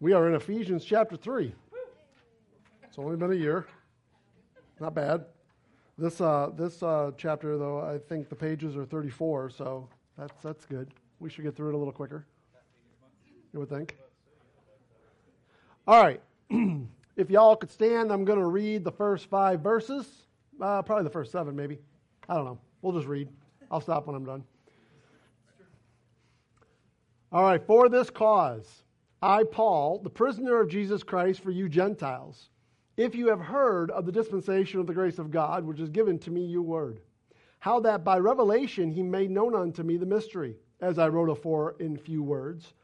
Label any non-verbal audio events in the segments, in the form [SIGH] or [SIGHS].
We are in Ephesians chapter 3. It's only been a year. Not bad. This, uh, this uh, chapter, though, I think the pages are 34, so that's, that's good. We should get through it a little quicker. You would think. All right. [CLEARS THROAT] if y'all could stand, I'm going to read the first five verses. Uh, probably the first seven, maybe. I don't know. We'll just read. I'll stop when I'm done. All right. For this cause, I, Paul, the prisoner of Jesus Christ for you Gentiles, if you have heard of the dispensation of the grace of God, which is given to me, you word, how that by revelation he made known unto me the mystery, as I wrote afore in few words,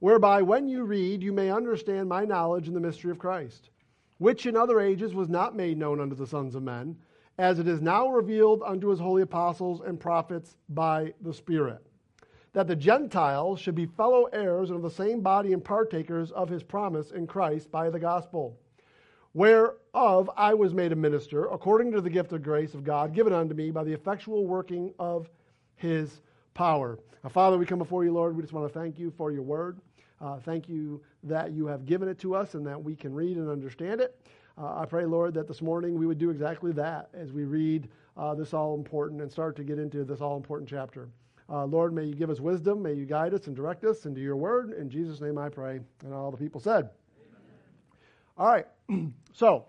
whereby when you read, you may understand my knowledge in the mystery of Christ, which in other ages was not made known unto the sons of men, as it is now revealed unto his holy apostles and prophets by the Spirit that the Gentiles should be fellow heirs and of the same body and partakers of his promise in Christ by the gospel, whereof I was made a minister according to the gift of grace of God given unto me by the effectual working of his power. Now, Father, we come before you, Lord. We just want to thank you for your word. Uh, thank you that you have given it to us and that we can read and understand it. Uh, I pray, Lord, that this morning we would do exactly that as we read uh, this all important and start to get into this all important chapter. Uh, Lord, may you give us wisdom. May you guide us and direct us into your word. In Jesus' name I pray. And all the people said. Amen. All right. [CLEARS THROAT] so,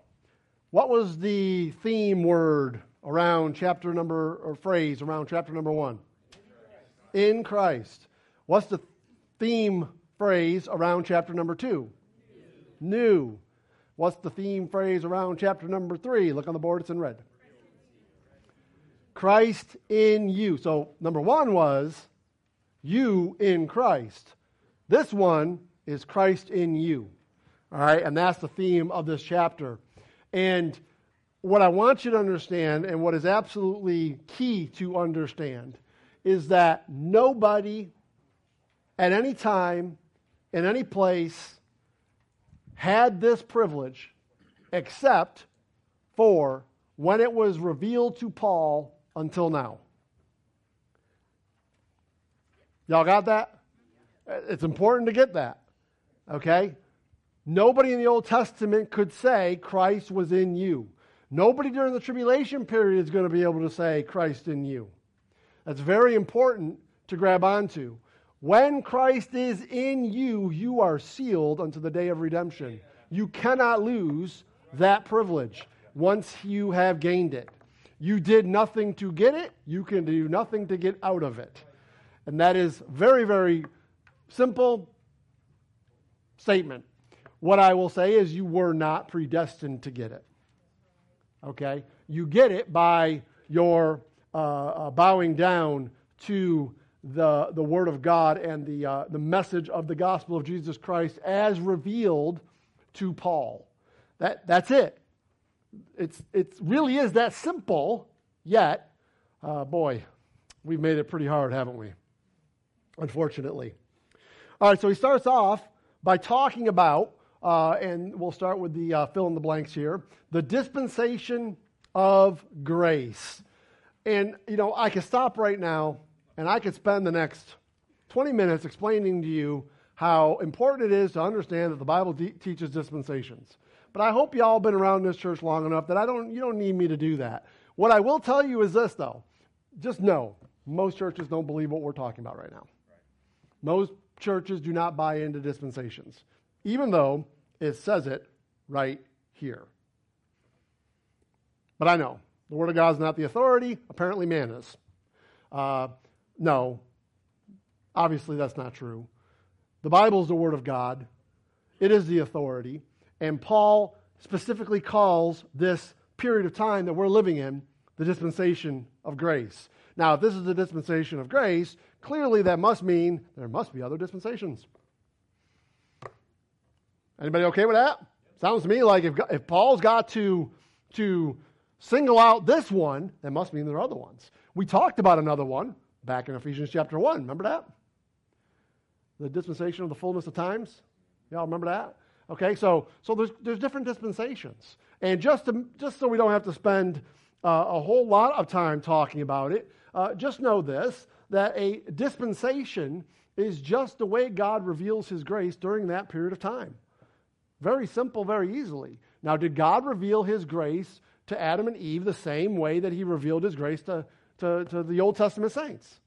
what was the theme word around chapter number, or phrase around chapter number one? In Christ. In Christ. What's the theme phrase around chapter number two? New. New. What's the theme phrase around chapter number three? Look on the board, it's in red. Christ in you. So, number one was you in Christ. This one is Christ in you. All right, and that's the theme of this chapter. And what I want you to understand, and what is absolutely key to understand, is that nobody at any time, in any place, had this privilege except for when it was revealed to Paul until now. Y'all got that? It's important to get that. Okay? Nobody in the Old Testament could say Christ was in you. Nobody during the tribulation period is going to be able to say Christ in you. That's very important to grab onto. When Christ is in you, you are sealed unto the day of redemption. You cannot lose that privilege once you have gained it. You did nothing to get it, you can do nothing to get out of it. And that is very, very simple statement. What I will say is you were not predestined to get it. Okay? You get it by your uh, uh, bowing down to the, the Word of God and the, uh, the message of the gospel of Jesus Christ as revealed to Paul. That, that's it it's, it really is that simple, yet, uh, boy, we've made it pretty hard, haven't we? Unfortunately. All right, so he starts off by talking about, uh, and we'll start with the uh, fill in the blanks here, the dispensation of grace. And, you know, I could stop right now and I could spend the next 20 minutes explaining to you how important it is to understand that the Bible de- teaches dispensations. But I hope y'all been around this church long enough that I don't, you don't need me to do that. What I will tell you is this, though. Just know, most churches don't believe what we're talking about right now. Right. Most churches do not buy into dispensations, even though it says it right here. But I know the Word of God is not the authority. Apparently, man is. Uh, no, obviously, that's not true. The Bible is the Word of God, it is the authority. And Paul specifically calls this period of time that we're living in the dispensation of grace. Now, if this is the dispensation of grace, clearly that must mean there must be other dispensations. Anybody okay with that? Sounds to me like if, if Paul's got to, to single out this one, that must mean there are other ones. We talked about another one back in Ephesians chapter 1. Remember that? The dispensation of the fullness of times? Y'all remember that? Okay, so, so there's, there's different dispensations. And just, to, just so we don't have to spend uh, a whole lot of time talking about it, uh, just know this that a dispensation is just the way God reveals his grace during that period of time. Very simple, very easily. Now, did God reveal his grace to Adam and Eve the same way that he revealed his grace to, to, to the Old Testament saints?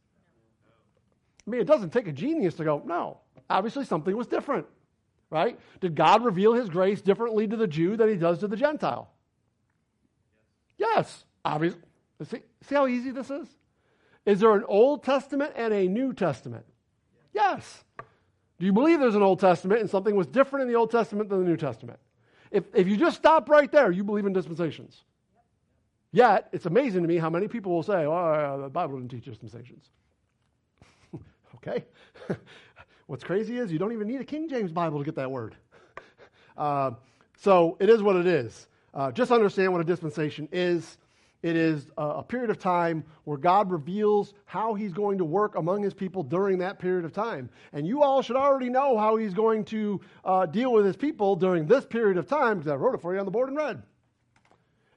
I mean, it doesn't take a genius to go, no, obviously something was different, right? Did God reveal his grace differently to the Jew than he does to the Gentile? Yes, obviously. See, see how easy this is? Is there an Old Testament and a New Testament? Yes. Do you believe there's an Old Testament and something was different in the Old Testament than the New Testament? If, if you just stop right there, you believe in dispensations. Yet, it's amazing to me how many people will say, oh, the Bible didn't teach dispensations. [LAUGHS] okay? [LAUGHS] What's crazy is you don't even need a King James Bible to get that word. [LAUGHS] Uh, so it is what it is. Uh, just understand what a dispensation is. It is a period of time where God reveals how He's going to work among His people during that period of time. And you all should already know how He's going to uh, deal with His people during this period of time because I wrote it for you on the board in red.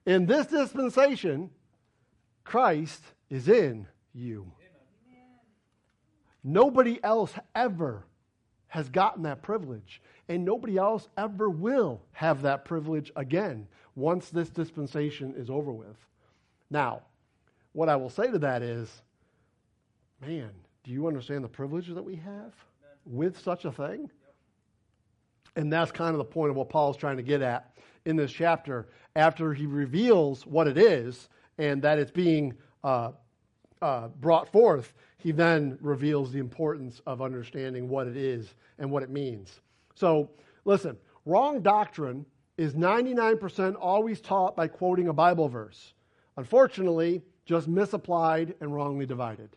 In this dispensation, Christ is in you. Nobody else ever has gotten that privilege, and nobody else ever will have that privilege again once this dispensation is over with. Now, what I will say to that is, man, do you understand the privilege that we have with such a thing? And that's kind of the point of what Paul's trying to get at in this chapter after he reveals what it is and that it's being uh, uh, brought forth. He then reveals the importance of understanding what it is and what it means. So, listen, wrong doctrine is 99% always taught by quoting a Bible verse. Unfortunately, just misapplied and wrongly divided.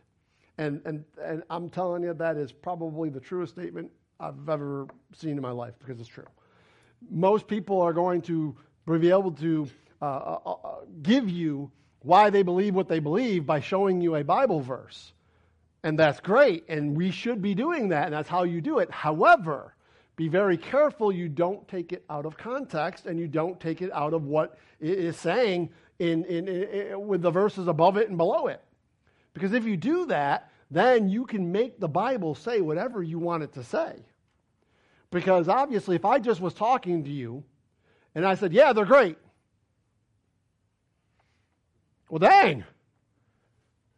And, and, and I'm telling you, that is probably the truest statement I've ever seen in my life because it's true. Most people are going to be able to uh, uh, uh, give you why they believe what they believe by showing you a Bible verse. And that's great, and we should be doing that, and that's how you do it. However, be very careful you don't take it out of context and you don't take it out of what it is saying in, in, in, with the verses above it and below it. Because if you do that, then you can make the Bible say whatever you want it to say. Because obviously, if I just was talking to you and I said, Yeah, they're great. Well, dang.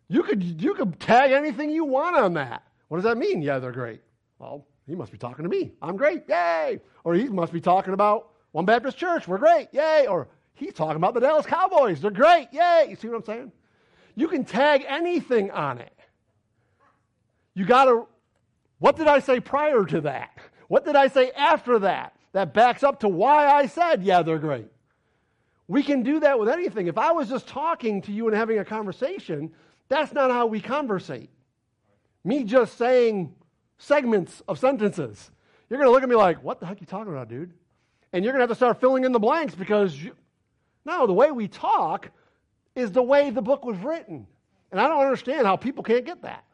You could, you could tag anything you want on that. What does that mean? Yeah, they're great. Well, he must be talking to me. I'm great. Yay. Or he must be talking about One Baptist Church. We're great. Yay. Or He's talking about the Dallas Cowboys. They're great. Yay. You see what I'm saying? You can tag anything on it. You got to, what did I say prior to that? What did I say after that? That backs up to why I said, yeah, they're great. We can do that with anything. If I was just talking to you and having a conversation, that's not how we conversate. Me just saying segments of sentences. You're going to look at me like, what the heck are you talking about, dude? And you're going to have to start filling in the blanks because you, no, the way we talk is the way the book was written. And I don't understand how people can't get that.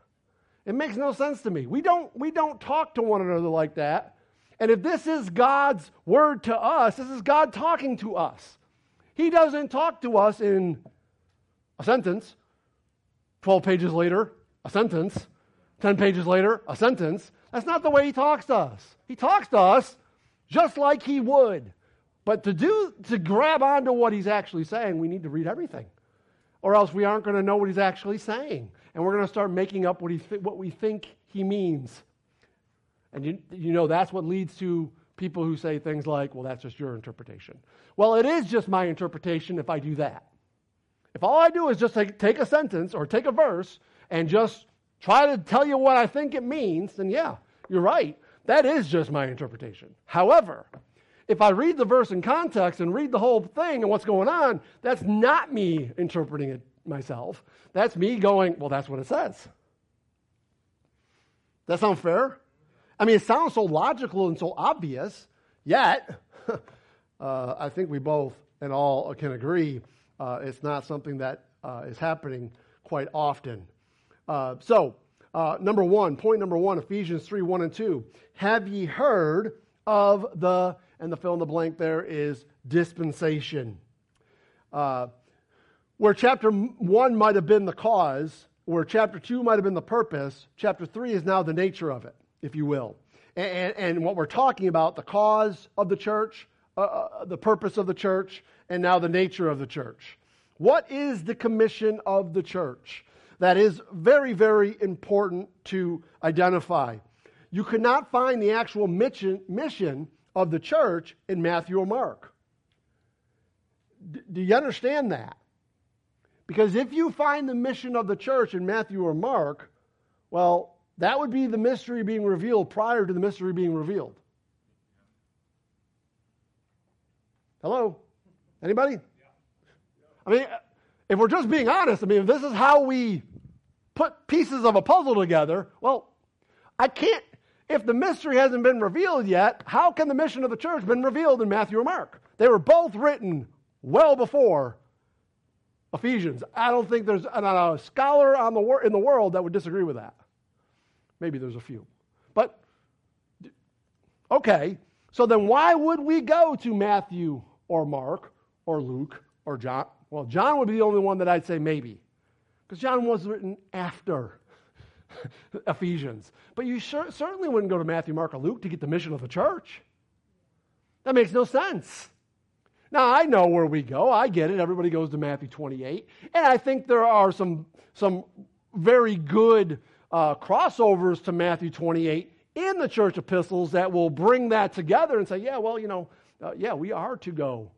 It makes no sense to me. We don't, we don't talk to one another like that. And if this is God's word to us, this is God talking to us. He doesn't talk to us in a sentence, 12 pages later, a sentence, 10 pages later, a sentence. That's not the way He talks to us. He talks to us just like He would but to do to grab onto what he's actually saying, we need to read everything. Or else we aren't going to know what he's actually saying. And we're going to start making up what, he what we think he means. And you, you know, that's what leads to people who say things like, well, that's just your interpretation. Well, it is just my interpretation if I do that. If all I do is just take, take a sentence or take a verse and just try to tell you what I think it means, then yeah, you're right. That is just my interpretation. However, if I read the verse in context and read the whole thing and what's going on, that's not me interpreting it myself. That's me going, well, that's what it says. That sound fair? I mean, it sounds so logical and so obvious, yet, [LAUGHS] uh, I think we both and all can agree uh, it's not something that uh, is happening quite often. Uh, so, uh, number one, point number one, Ephesians 3 1 and 2. Have ye heard of the and the fill in the blank there is dispensation. Uh, where chapter 1 might have been the cause, where chapter 2 might have been the purpose, chapter 3 is now the nature of it, if you will. and, and what we're talking about the cause of the church, uh, uh, the purpose of the church, and now the nature of the church. What is the commission of the church? That is very, very important to identify. You cannot find the actual mission, mission of the church in Matthew or Mark. D- do you understand that? Because if you find the mission of the church in Matthew or Mark, well, that would be the mystery being revealed prior to the mystery being revealed. Hello? Anybody? I mean, if we're just being honest, I mean, if this is how we put pieces of a puzzle together, well, I can't, if the mystery hasn't been revealed yet, how can the mission of the church been revealed in Matthew or Mark? They were both written well before Ephesians. I don't think there's a scholar on the in the world that would disagree with that. Maybe there's a few. But, okay, so then why would we go to Matthew or Mark or Luke or John? Well, John would be the only one that I'd say maybe, because John was written after [LAUGHS] Ephesians. But you sure, certainly wouldn't go to Matthew, Mark, or Luke to get the mission of the church. That makes no sense. Now, I know where we go. I get it. Everybody goes to Matthew 28. And I think there are some, some very good uh, crossovers to Matthew 28 in the church epistles that will bring that together and say, yeah, well, you know, uh, yeah, we are to go,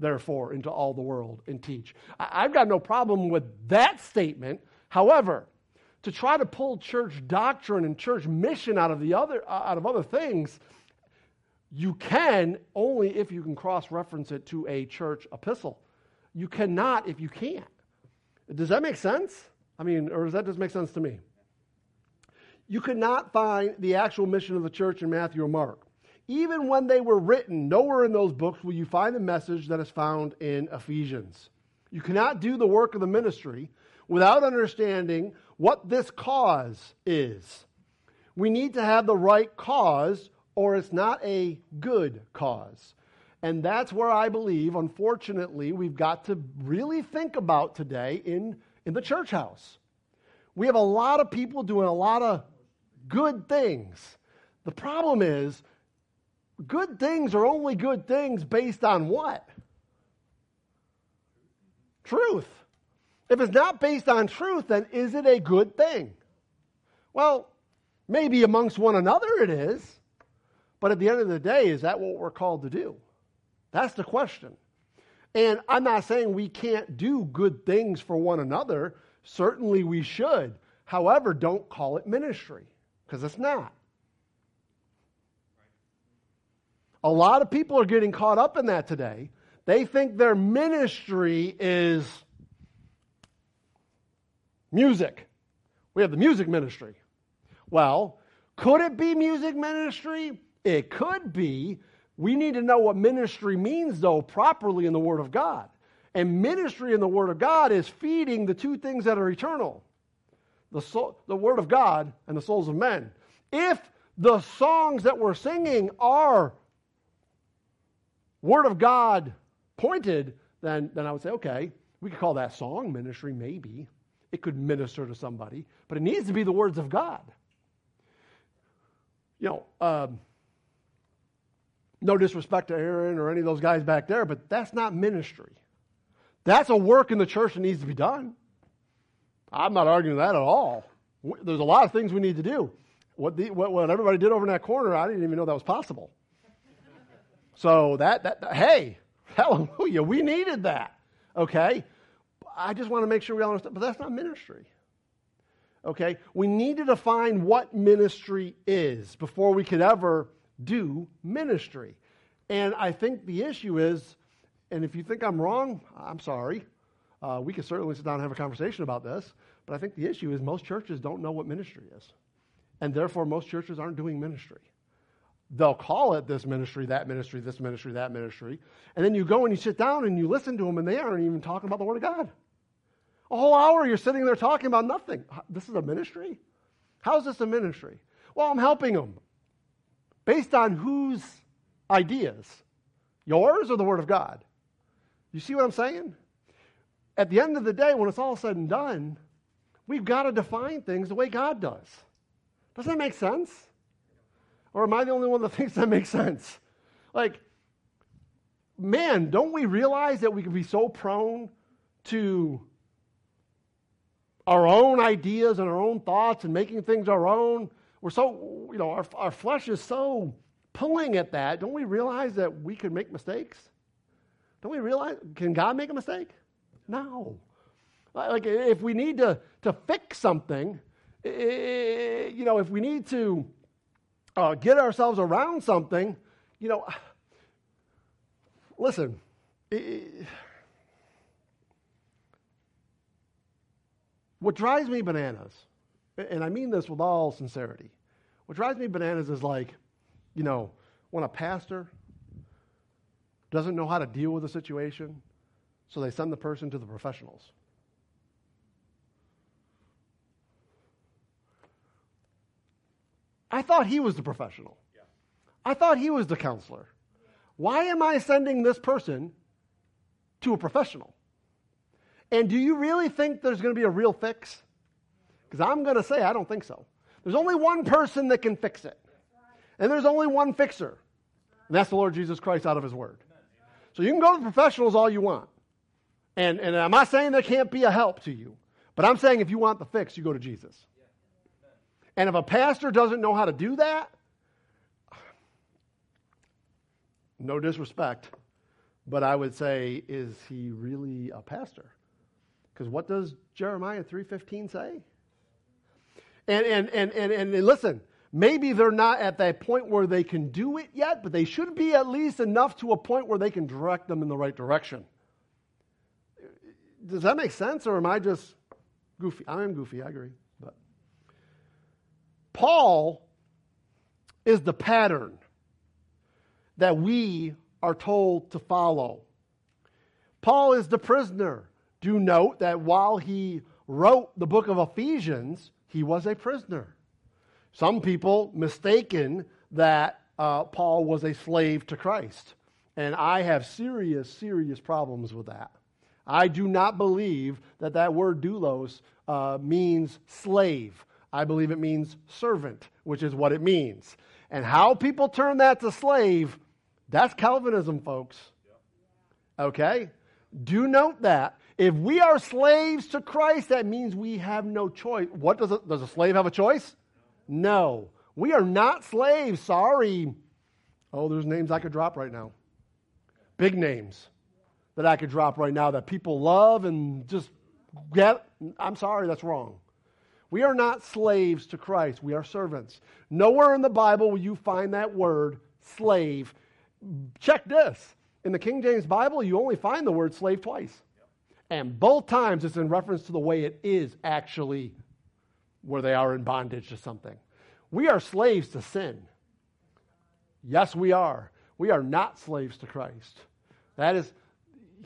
therefore, into all the world and teach. I- I've got no problem with that statement. However, to try to pull church doctrine and church mission out of the other out of other things you can only if you can cross reference it to a church epistle. You cannot if you can't. Does that make sense? I mean, or does that just make sense to me? You could not find the actual mission of the church in Matthew or Mark. Even when they were written, nowhere in those books will you find the message that is found in Ephesians. You cannot do the work of the ministry without understanding what this cause is. We need to have the right cause or it's not a good cause. And that's where I believe, unfortunately, we've got to really think about today in, in the church house. We have a lot of people doing a lot of good things. The problem is, good things are only good things based on what? Truth. If it's not based on truth, then is it a good thing? Well, maybe amongst one another it is. But at the end of the day, is that what we're called to do? That's the question. And I'm not saying we can't do good things for one another. Certainly we should. However, don't call it ministry because it's not. A lot of people are getting caught up in that today. They think their ministry is music. We have the music ministry. Well, could it be music ministry? It could be. We need to know what ministry means, though, properly in the Word of God. And ministry in the Word of God is feeding the two things that are eternal the, soul, the Word of God and the souls of men. If the songs that we're singing are Word of God pointed, then, then I would say, okay, we could call that song ministry, maybe. It could minister to somebody, but it needs to be the words of God. You know, um, no disrespect to Aaron or any of those guys back there, but that's not ministry. That's a work in the church that needs to be done. I'm not arguing that at all. There's a lot of things we need to do. What, the, what, what everybody did over in that corner, I didn't even know that was possible. So that, that, that hey, [LAUGHS] hallelujah, we needed that. Okay? I just want to make sure we all understand, but that's not ministry. Okay? We need to define what ministry is before we could ever do ministry. And I think the issue is, and if you think I'm wrong, I'm sorry. Uh, we can certainly sit down and have a conversation about this. But I think the issue is most churches don't know what ministry is. And therefore, most churches aren't doing ministry. They'll call it this ministry, that ministry, this ministry, that ministry. And then you go and you sit down and you listen to them, and they aren't even talking about the Word of God. A whole hour you're sitting there talking about nothing. This is a ministry? How is this a ministry? Well, I'm helping them. Based on whose ideas? Yours or the Word of God? You see what I'm saying? At the end of the day, when it's all said and done, we've got to define things the way God does. Doesn't that make sense? Or am I the only one that [LAUGHS] thinks that makes sense? Like, man, don't we realize that we can be so prone to our own ideas and our own thoughts and making things our own? We're so, you know, our, our flesh is so pulling at that. Don't we realize that we could make mistakes? Don't we realize, can God make a mistake? No. Like, if we need to, to fix something, you know, if we need to uh, get ourselves around something, you know, [SIGHS] listen, what drives me bananas, and I mean this with all sincerity, what drives me bananas is like, you know, when a pastor doesn't know how to deal with a situation, so they send the person to the professionals. I thought he was the professional. Yeah. I thought he was the counselor. Why am I sending this person to a professional? And do you really think there's going to be a real fix? Because I'm going to say I don't think so. There's only one person that can fix it. And there's only one fixer. And that's the Lord Jesus Christ out of his word. So you can go to the professionals all you want. And, and I'm not saying there can't be a help to you. But I'm saying if you want the fix, you go to Jesus. And if a pastor doesn't know how to do that, no disrespect, but I would say, is he really a pastor? Because what does Jeremiah 3.15 say? And, and, and, and, and listen, maybe they're not at that point where they can do it yet, but they should be at least enough to a point where they can direct them in the right direction. Does that make sense, or am I just goofy? I am goofy, I agree. But Paul is the pattern that we are told to follow. Paul is the prisoner. Do note that while he wrote the book of Ephesians, he was a prisoner. Some people mistaken that uh, Paul was a slave to Christ. And I have serious, serious problems with that. I do not believe that that word doulos uh, means slave. I believe it means servant, which is what it means. And how people turn that to slave, that's Calvinism, folks. Okay? Do note that. If we are slaves to Christ, that means we have no choice. What does a, does a slave have a choice? No. We are not slaves. Sorry. Oh, there's names I could drop right now. Big names that I could drop right now that people love and just get. I'm sorry, that's wrong. We are not slaves to Christ, we are servants. Nowhere in the Bible will you find that word slave. Check this. In the King James Bible, you only find the word slave twice. And both times it's in reference to the way it is actually where they are in bondage to something. We are slaves to sin. Yes, we are. We are not slaves to Christ. That is,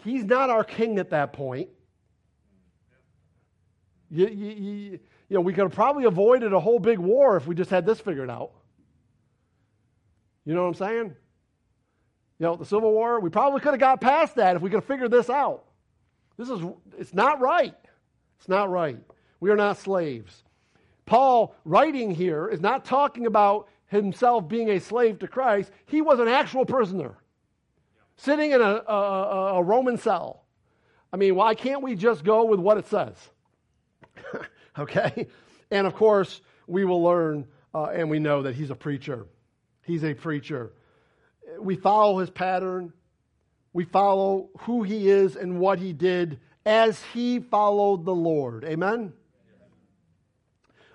He's not our king at that point. You, you, you know, we could have probably avoided a whole big war if we just had this figured out. You know what I'm saying? You know, the Civil War, we probably could have got past that if we could have figured this out. This is, it's not right. It's not right. We are not slaves. Paul, writing here, is not talking about himself being a slave to Christ. He was an actual prisoner sitting in a, a, a Roman cell. I mean, why can't we just go with what it says? [LAUGHS] okay? And of course, we will learn uh, and we know that he's a preacher. He's a preacher. We follow his pattern. We follow who he is and what he did as he followed the Lord. Amen?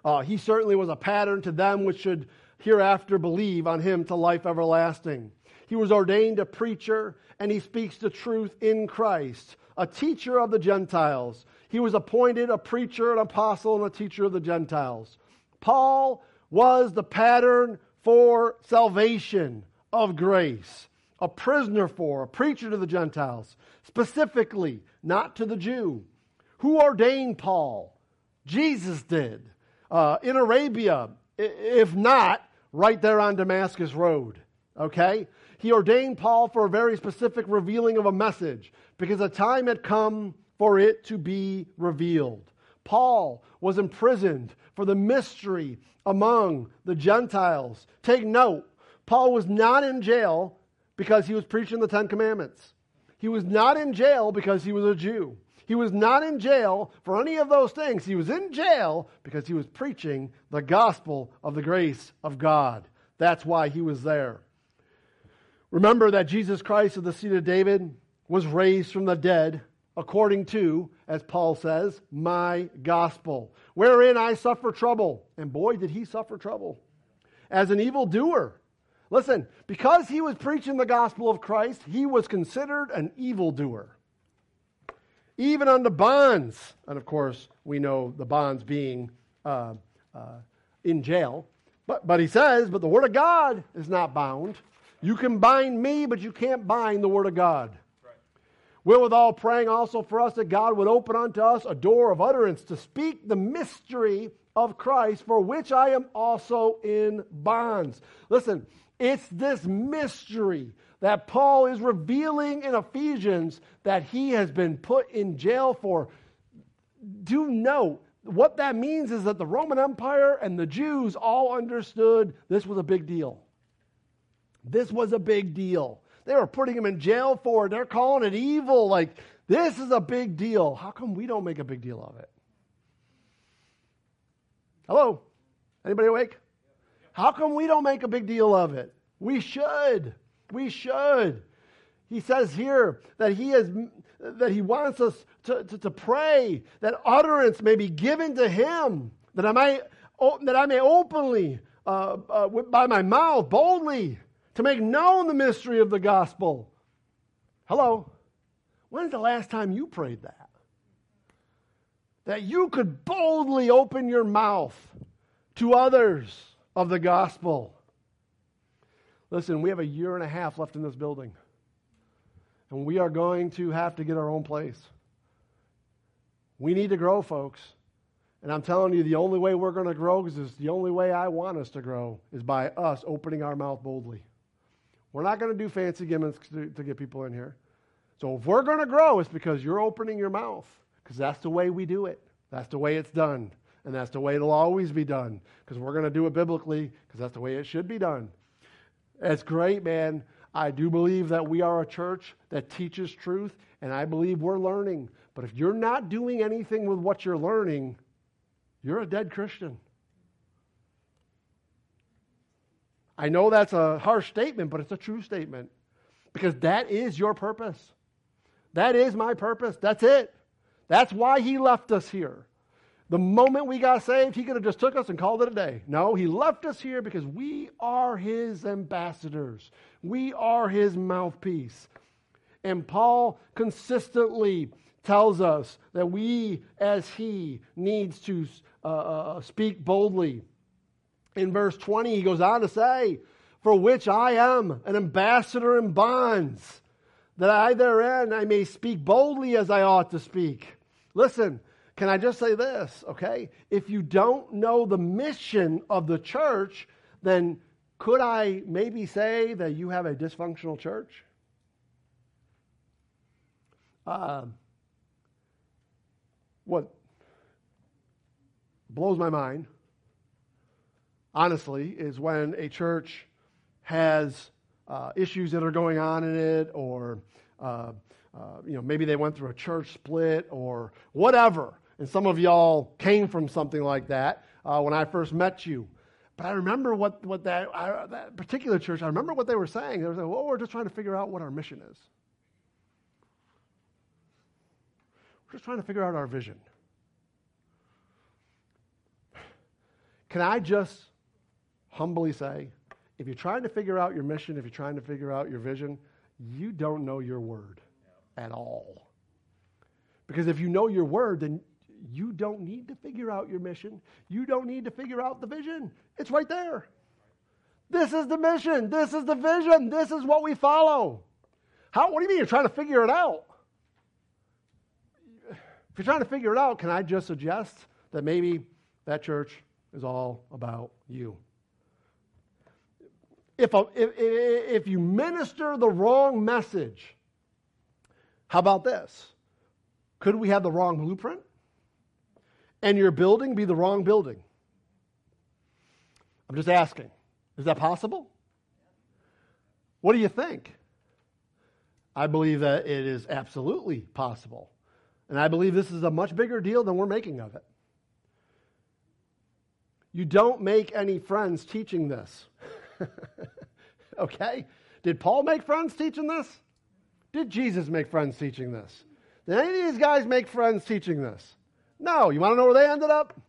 Uh, he certainly was a pattern to them which should hereafter believe on him to life everlasting. He was ordained a preacher, and he speaks the truth in Christ, a teacher of the Gentiles he was appointed a preacher, an apostle, and a teacher of the Gentiles. Paul was the pattern for salvation of grace, a prisoner for, a preacher to the Gentiles, specifically, not to the Jew. Who ordained Paul? Jesus did. Uh, in Arabia, if not, right there on Damascus Road. Okay? He ordained Paul for a very specific revealing of a message because the time had come for it to be revealed. Paul was imprisoned for the mystery among the Gentiles. Take note, Paul was not in jail because he was preaching the Ten Commandments. He was not in jail because he was a Jew. He was not in jail for any of those things. He was in jail because he was preaching the gospel of the grace of God. That's why he was there. Remember that Jesus Christ of the seed of David was raised from the dead according to, as Paul says, my gospel, wherein I suffer trouble. And boy, did he suffer trouble. As an evildoer. Listen, because he was preaching the gospel of Christ, he was considered an evildoer. Even unto bonds. And of course, we know the bonds being uh, uh, in jail. But, but he says, but the word of God is not bound. You can bind me, but you can't bind the word of God. Wherewithal praying also for us that God would open unto us a door of utterance to speak the mystery of Christ, for which I am also in bonds. Listen, it's this mystery that Paul is revealing in Ephesians that he has been put in jail for. Do note, what that means is that the Roman Empire and the Jews all understood this was a big deal. This was a big deal. They were putting him in jail for it. They're calling it evil. Like, this is a big deal. How come we don't make a big deal of it? Hello? Anybody awake? How come we don't make a big deal of it? We should. We should. He says here that he is that he wants us to, to, to pray that utterance may be given to him, that I may that I may openly uh, uh, by my mouth boldly to make known the mystery of the gospel. Hello? When's the last time you prayed that? That you could boldly open your mouth to others of the gospel. Listen, we have a year and a half left in this building. And we are going to have to get our own place. We need to grow, folks. And I'm telling you, the only way we're going to grow, because the only way I want us to grow, is by us opening our mouth boldly. We're not going to do fancy gimmicks to, to get people in here. So if we're going to grow, it's because you're opening your mouth, because that's the way we do it. That's the way it's done. And that's the way it'll always be done, because we're going to do it biblically, because that's the way it should be done. It's great, man. I do believe that we are a church that teaches truth, and I believe we're learning. But if you're not doing anything with what you're learning, you're a dead Christian. I know that's a harsh statement, but it's a true statement because that is your purpose. That is my purpose. That's it. That's why he left us here. The moment we got saved, he could have just took us and called it a day. No, he left us here because we are his ambassadors. We are his mouthpiece. And Paul consistently tells us that we, as he, needs to uh, uh speak boldly in verse 20, he goes on to say, For which I am an ambassador in bonds, that I therein I may speak boldly as I ought to speak. Listen, can I just say this, okay? If you don't know the mission of the church, then could I maybe say that you have a dysfunctional church? Uh, what blows my mind honestly, is when a church has uh, issues that are going on in it, or uh, uh, you know maybe they went through a church split or whatever. And some of y'all came from something like that uh, when I first met you. But I remember what, what that, I, that particular church, I remember what they were saying. They were saying, well, we're just trying to figure out what our mission is. We're just trying to figure out our vision. Can I just humbly say if you're trying to figure out your mission, if you're trying to figure out your vision, you don't know your word at all. Because if you know your word, then you don't need to figure out your mission. You don't need to figure out the vision. It's right there. This is the mission. This is the vision. This is what we follow. How, what do you mean you're trying to figure it out? If you're trying to figure it out, can I just suggest that maybe that church is all about you? If, a, if, if you minister the wrong message, how about this? Could we have the wrong blueprint? and your building be the wrong building? I'm just asking. Is that possible? What do you think? I believe that it is absolutely possible. And I believe this is a much bigger deal than we're making of it. You don't make any friends teaching this. [LAUGHS] [LAUGHS] okay? Did Paul make friends teaching this? Did Jesus make friends teaching this? Did any of these guys make friends teaching this? No. You want to know where they ended up?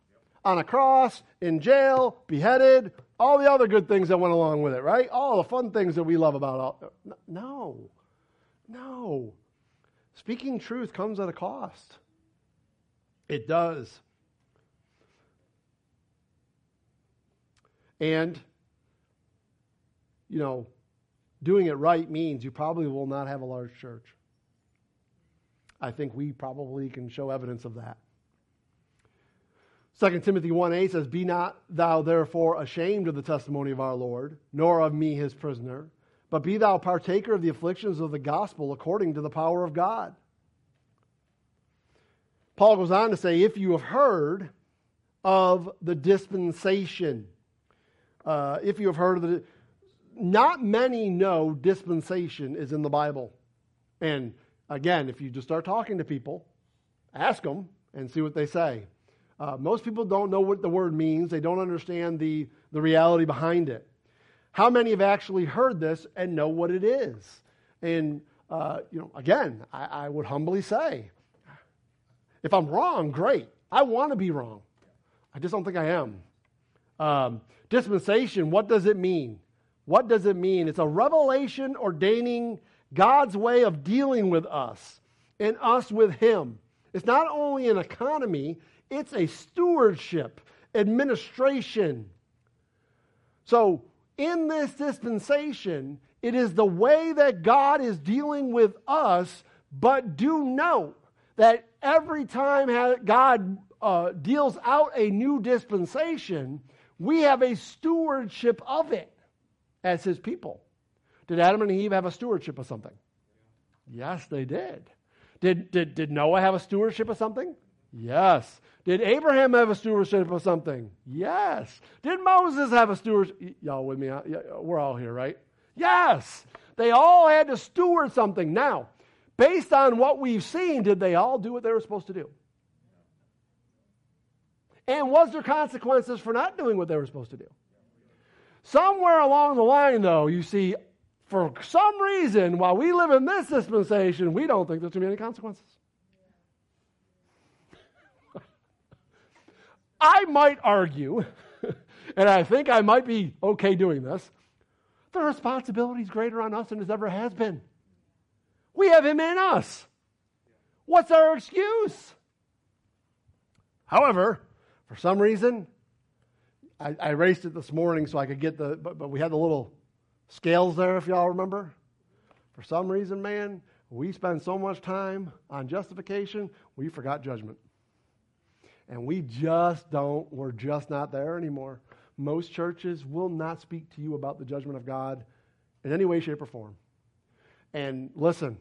On a cross, in jail, beheaded, all the other good things that went along with it, right? All the fun things that we love about all. No. No. Speaking truth comes at a cost. It does. And, you know, doing it right means you probably will not have a large church. I think we probably can show evidence of that. 2 Timothy 1 8 says, Be not thou therefore ashamed of the testimony of our Lord, nor of me his prisoner, but be thou partaker of the afflictions of the gospel according to the power of God. Paul goes on to say, If you have heard of the dispensation, uh, if you have heard of the. Not many know dispensation is in the Bible. And again, if you just start talking to people, ask them and see what they say. Uh, most people don't know what the word means, they don't understand the, the reality behind it. How many have actually heard this and know what it is? And, uh, you know, again, I, I would humbly say, if I'm wrong, great. I want to be wrong. I just don't think I am. Um, dispensation, what does it mean? What does it mean? It's a revelation ordaining God's way of dealing with us and us with Him. It's not only an economy, it's a stewardship, administration. So, in this dispensation, it is the way that God is dealing with us, but do note that every time God uh, deals out a new dispensation, we have a stewardship of it as his people. Did Adam and Eve have a stewardship of something? Yes, they did. Did, did, did Noah have a stewardship of something? Yes. Did Abraham have a stewardship of something? Yes. Did Moses have a stewardship? Y'all with me? Uh, uh, we're all here, right? Yes. They all had to steward something. Now, based on what we've seen, did they all do what they were supposed to do? And was there consequences for not doing what they were supposed to do? Somewhere along the line, though, you see, for some reason, while we live in this dispensation, we don't think there's going to be any consequences. [LAUGHS] I might argue, [LAUGHS] and I think I might be okay doing this, the responsibility is greater on us than it ever has been. We have Him in us. What's our excuse? However, for some reason, I, I erased it this morning so I could get the, but, but we had the little scales there, if y'all remember. For some reason, man, we spend so much time on justification, we forgot judgment. And we just don't, we're just not there anymore. Most churches will not speak to you about the judgment of God in any way, shape, or form. And listen,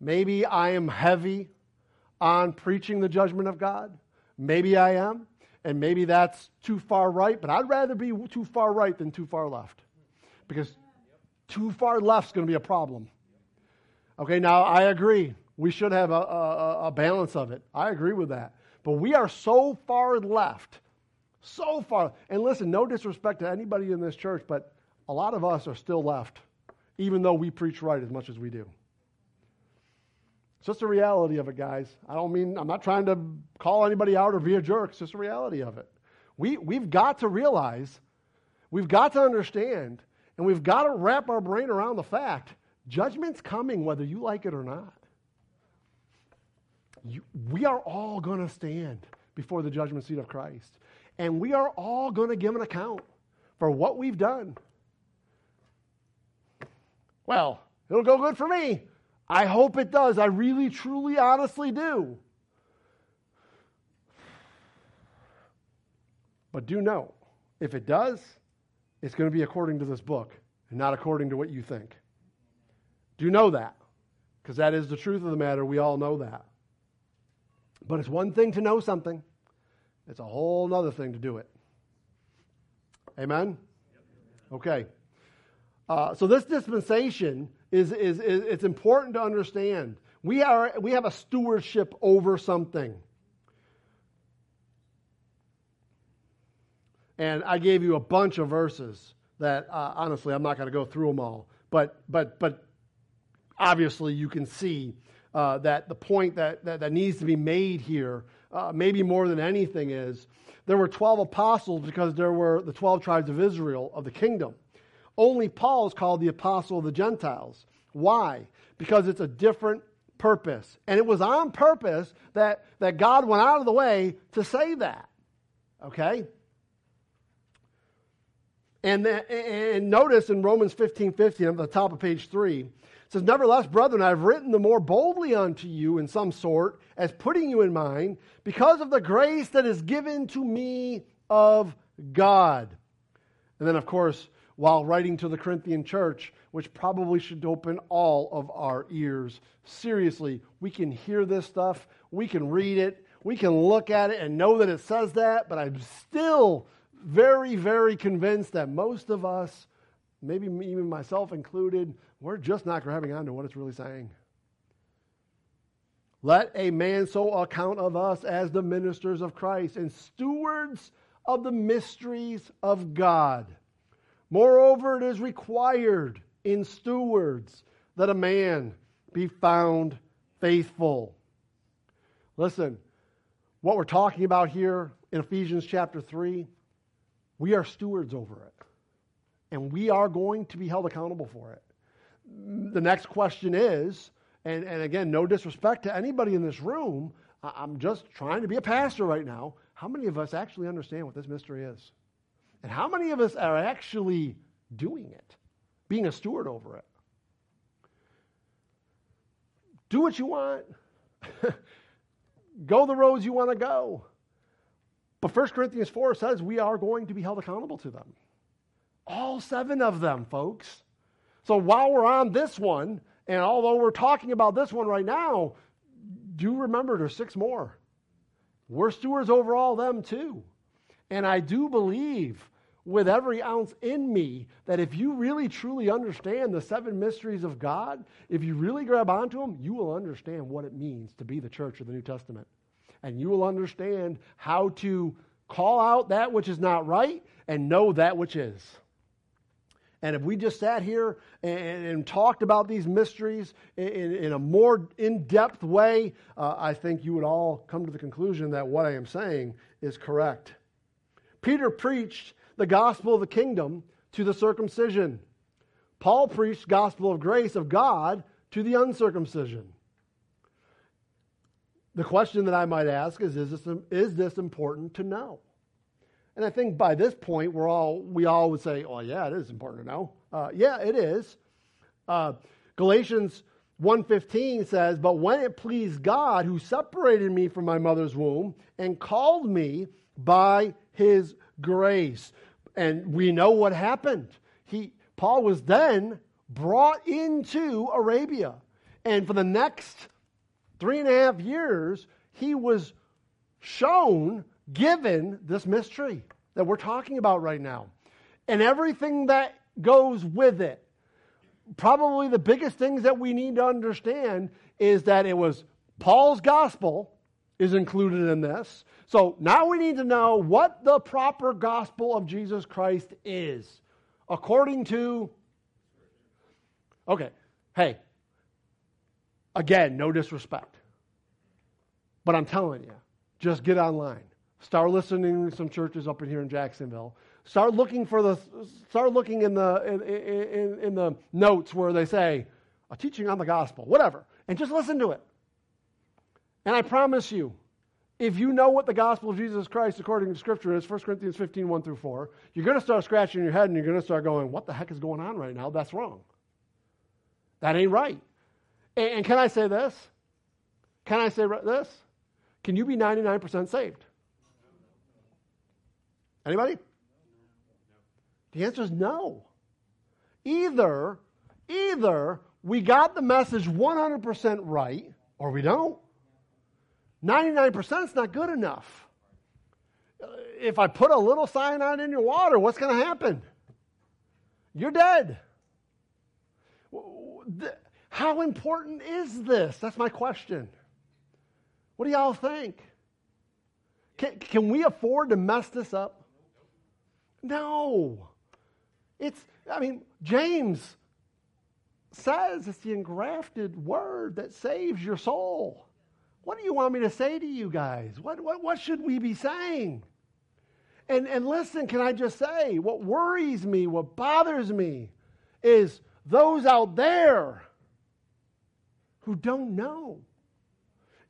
maybe I am heavy on preaching the judgment of God. Maybe I am. And maybe that's too far right, but I'd rather be too far right than too far left. Because too far left is going to be a problem. Okay, now I agree. We should have a, a, a balance of it. I agree with that. But we are so far left, so far. And listen, no disrespect to anybody in this church, but a lot of us are still left, even though we preach right as much as we do. It's just a reality of it, guys. I don't mean, I'm not trying to call anybody out or be a jerk. It's just a reality of it. We, we've got to realize, we've got to understand, and we've got to wrap our brain around the fact judgment's coming whether you like it or not you, we are all going to stand before the judgment seat of Christ. And we are all going to give an account for what we've done. Well, it'll go good for me. I hope it does. I really, truly, honestly do. But do know, if it does, it's going to be according to this book and not according to what you think. Do know that, because that is the truth of the matter. We all know that. But it's one thing to know something, It's a whole other thing to do it. Amen? Okay. Uh, so this dispensation is, is, is it's important to understand. We, are, we have a stewardship over something. And I gave you a bunch of verses that, uh, honestly, I'm not going to go through them all. But, but, but obviously, you can see uh, that the point that, that, that, needs to be made here, uh, maybe more than anything, is there were 12 apostles because there were the 12 tribes of Israel of the kingdom. Only Paul is called the apostle of the Gentiles. Why? Because it's a different purpose. And it was on purpose that, that God went out of the way to say that. Okay? And, and notice in Romans 15 15, at the top of page 3, it says, Nevertheless, brethren, I have written the more boldly unto you in some sort, as putting you in mind, because of the grace that is given to me of God. And then, of course, while writing to the Corinthian church, which probably should open all of our ears. Seriously, we can hear this stuff, we can read it, we can look at it and know that it says that, but I'm still very, very convinced that most of us, maybe even myself included, we're just not grabbing onto what it's really saying. Let a man so account of us as the ministers of Christ and stewards of the mysteries of God. Moreover, it is required in stewards that a man be found faithful. Listen, what we're talking about here in Ephesians chapter 3, we are stewards over it. And we are going to be held accountable for it. The next question is, and, and again, no disrespect to anybody in this room, I'm just trying to be a pastor right now. How many of us actually understand what this mystery is? And how many of us are actually doing it, being a steward over it? Do what you want. [LAUGHS] go the roads you want to go. But 1 Corinthians 4 says we are going to be held accountable to them. All seven of them, folks. So while we're on this one, and although we're talking about this one right now, do remember there's six more. We're stewards over all them too. And I do believe with every ounce in me that if you really truly understand the seven mysteries of God, if you really grab onto them, you will understand what it means to be the church of the New Testament. And you will understand how to call out that which is not right and know that which is. And if we just sat here and, and talked about these mysteries in, in a more in depth way, uh, I think you would all come to the conclusion that what I am saying is correct. Peter preached the gospel of the kingdom to the circumcision. Paul preached gospel of grace of God to the uncircumcision. The question that I might ask is is this, is this important to know? And I think by this point, we're all, we all would say, oh, yeah, it is important to know. Uh, yeah, it is. Uh, Galatians 1.15 says, But when it pleased God, who separated me from my mother's womb and called me by his grace. And we know what happened. He, Paul was then brought into Arabia. And for the next three and a half years, he was shown, given this mystery that we're talking about right now. And everything that goes with it. Probably the biggest things that we need to understand is that it was Paul's gospel is included in this. So now we need to know what the proper gospel of Jesus Christ is according to. Okay, hey, again, no disrespect. But I'm telling you, just get online. Start listening to some churches up in here in Jacksonville. Start looking for the start looking in the in, in, in the notes where they say a teaching on the gospel, whatever, and just listen to it. And I promise you, if you know what the gospel of Jesus Christ according to Scripture is, 1 Corinthians 15, 1 through 4, you're going to start scratching your head and you're going to start going, what the heck is going on right now? That's wrong. That ain't right. And, and can I say this? Can I say this? Can you be 99% saved? Anybody? The answer is no. Either, either we got the message 100% right or we don't. 99% is not good enough. if I put a little cyanide in your water, what's going to happen? You're dead. How important is this? That's my question. What do y'all think? Can, can we afford to mess this up? No. It's, I mean, James says it's the engrafted word that saves your soul. What do you want me to say to you guys? What, what, what should we be saying? And, and listen, can I just say, what worries me, what bothers me, is those out there who don't know.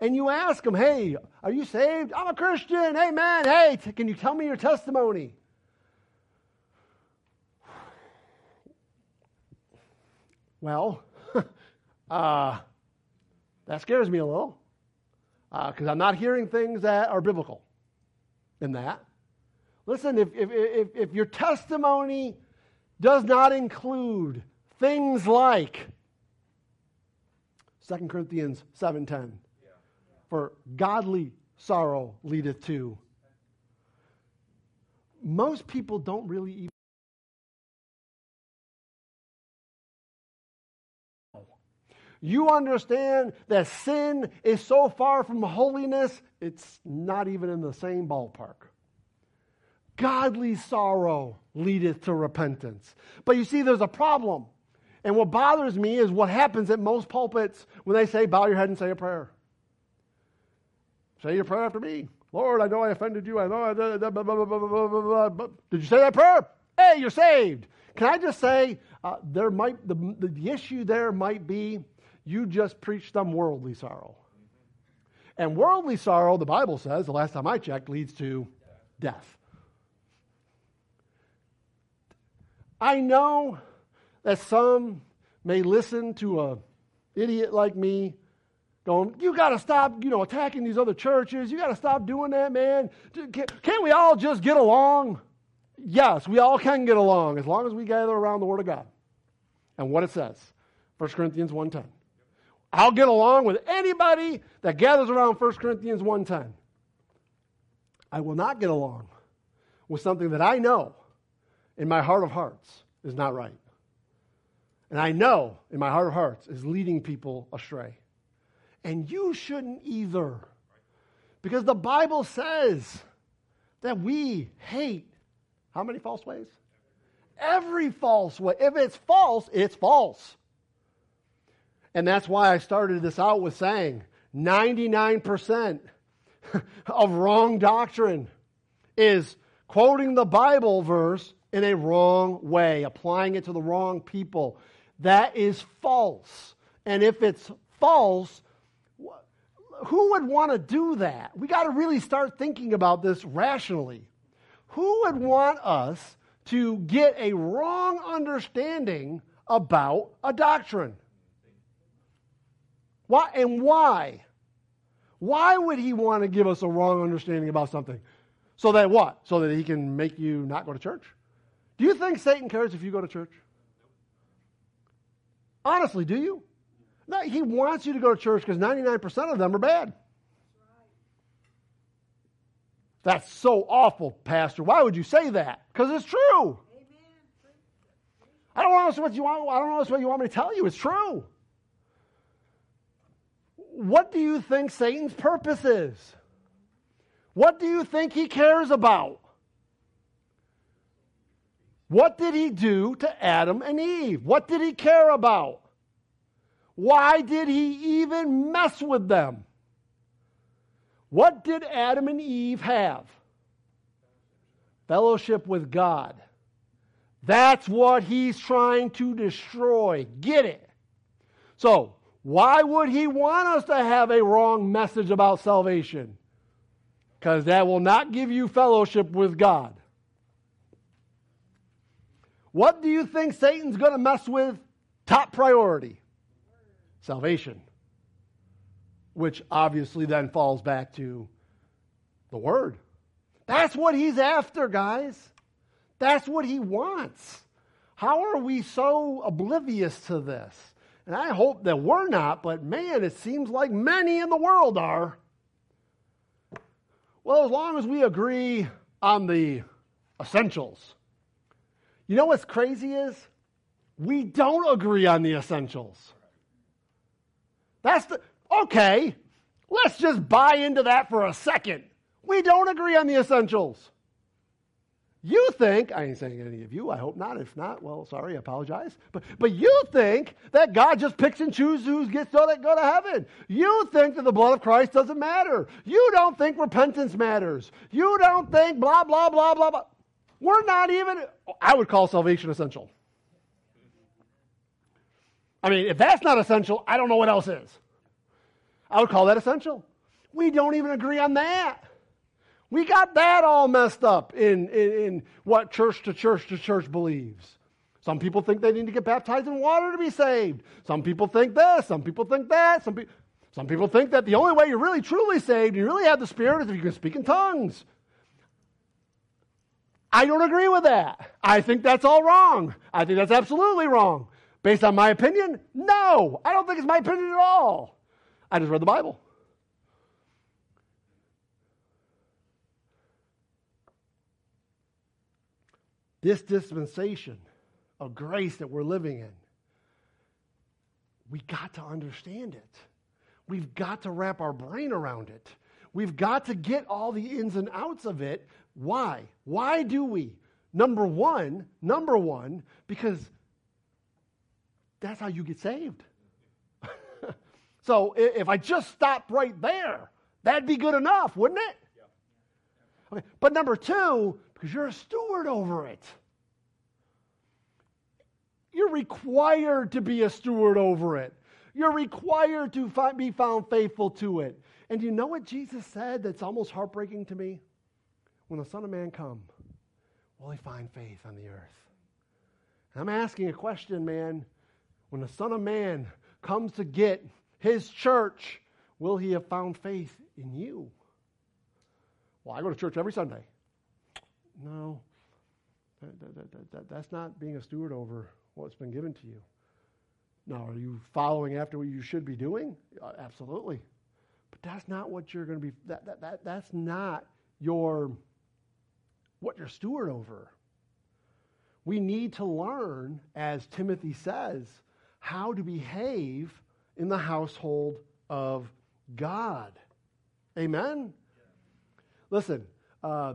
And you ask them, hey, are you saved? I'm a Christian. Amen. Hey, t- can you tell me your testimony? Well, [LAUGHS] uh, that scares me a little because uh, I'm not hearing things that are biblical in that. Listen, if, if, if, if your testimony does not include things like 2 Corinthians 7.10, for godly sorrow leadeth to. Most people don't really even You understand that sin is so far from holiness, it's not even in the same ballpark. Godly sorrow leadeth to repentance. But you see, there's a problem. And what bothers me is what happens at most pulpits when they say, bow your head and say a prayer. Say your prayer after me. Lord, I know I offended you. I know I did. Blah, blah, blah, did you say that prayer? Hey, you're saved. Can I just say, uh, there might the, the issue there might be you just preached some worldly sorrow. And worldly sorrow, the Bible says, the last time I checked, leads to death. I know that some may listen to a idiot like me going, you got to stop, you know, attacking these other churches. You got to stop doing that, man. Can't we all just get along? Yes, we all can get along as long as we gather around the Word of God and what it says. 1 Corinthians 1.10. I'll get along with anybody that gathers around 1 Corinthians 1.10. I will not get along with something that I know in my heart of hearts is not right. And I know in my heart of hearts is leading people astray. And you shouldn't either. Because the Bible says that we hate how many false ways? Every false way. If it's false, it's false. And that's why I started this out with saying 99% [LAUGHS] of wrong doctrine is quoting the Bible verse in a wrong way, applying it to the wrong people. That is false. And if it's false, who would want to do that? We got to really start thinking about this rationally. Who would want us to get a wrong understanding about a doctrine? Why and why? Why would he want to give us a wrong understanding about something? So that what? So that he can make you not go to church? Do you think Satan cares if you go to church? Honestly, do you? No, he wants you to go to church because 99% of them are bad. That's so awful, Pastor. Why would you say that? Because it's true. I don't know what you want. I don't know what you want me to tell you. It's true what do you think Satan's purpose is? What do you think he cares about? What did he do to Adam and Eve? What did he care about? Why did he even mess with them? What did Adam and Eve have? Fellowship with God. That's what he's trying to destroy. Get it? So, why would he want us to have a wrong message about salvation? Because that will not give you fellowship with God. What do you think Satan's going to mess with? Top priority salvation. Which obviously then falls back to the Word. That's what he's after, guys. That's what he wants. How are we so oblivious to this? And I hope that we're not, but man, it seems like many in the world are. Well, as long as we agree on the essentials. You know what's crazy is we don't agree on the essentials. That's the okay. Let's just buy into that for a second. We don't agree on the essentials. You think, I ain't saying any of you, I hope not. If not, well, sorry, I apologize. But, but you think that God just picks and chooses who gets to go to heaven. You think that the blood of Christ doesn't matter. You don't think repentance matters. You don't think blah, blah, blah, blah, blah. We're not even, I would call salvation essential. I mean, if that's not essential, I don't know what else is. I would call that essential. We don't even agree on that. We got that all messed up in, in, in, what church to church to church believes. Some people think they need to get baptized in water to be saved. Some people think this. Some people think that. Some, pe- some people think that the only way you're really truly saved, you really have the Spirit, is if you can speak in tongues. I don't agree with that. I think that's all wrong. I think that's absolutely wrong. Based on my opinion? No. I don't think it's my opinion at all. I just read the Bible. This dispensation of grace that we're living in, we got to understand it. We've got to wrap our brain around it. We've got to get all the ins and outs of it. Why? Why do we? Number one, number one, because that's how you get saved. [LAUGHS] so if I just stopped right there, that'd be good enough, wouldn't it? Okay. But number two, because you're a steward over it. You're required to be a steward over it. You're required to be found faithful to it. And you know what Jesus said that's almost heartbreaking to me? When the Son of Man come, will he find faith on the earth? And I'm asking a question, man. When the Son of Man comes to get his church, will he have found faith in you? Well, I go to church every Sunday. No, that, that, that, that's not being a steward over what's been given to you. Now, are you following after what you should be doing? Uh, absolutely. But that's not what you're going to be, that, that, that, that's not your, what you're steward over. We need to learn, as Timothy says, how to behave in the household of God. Amen? Listen, uh,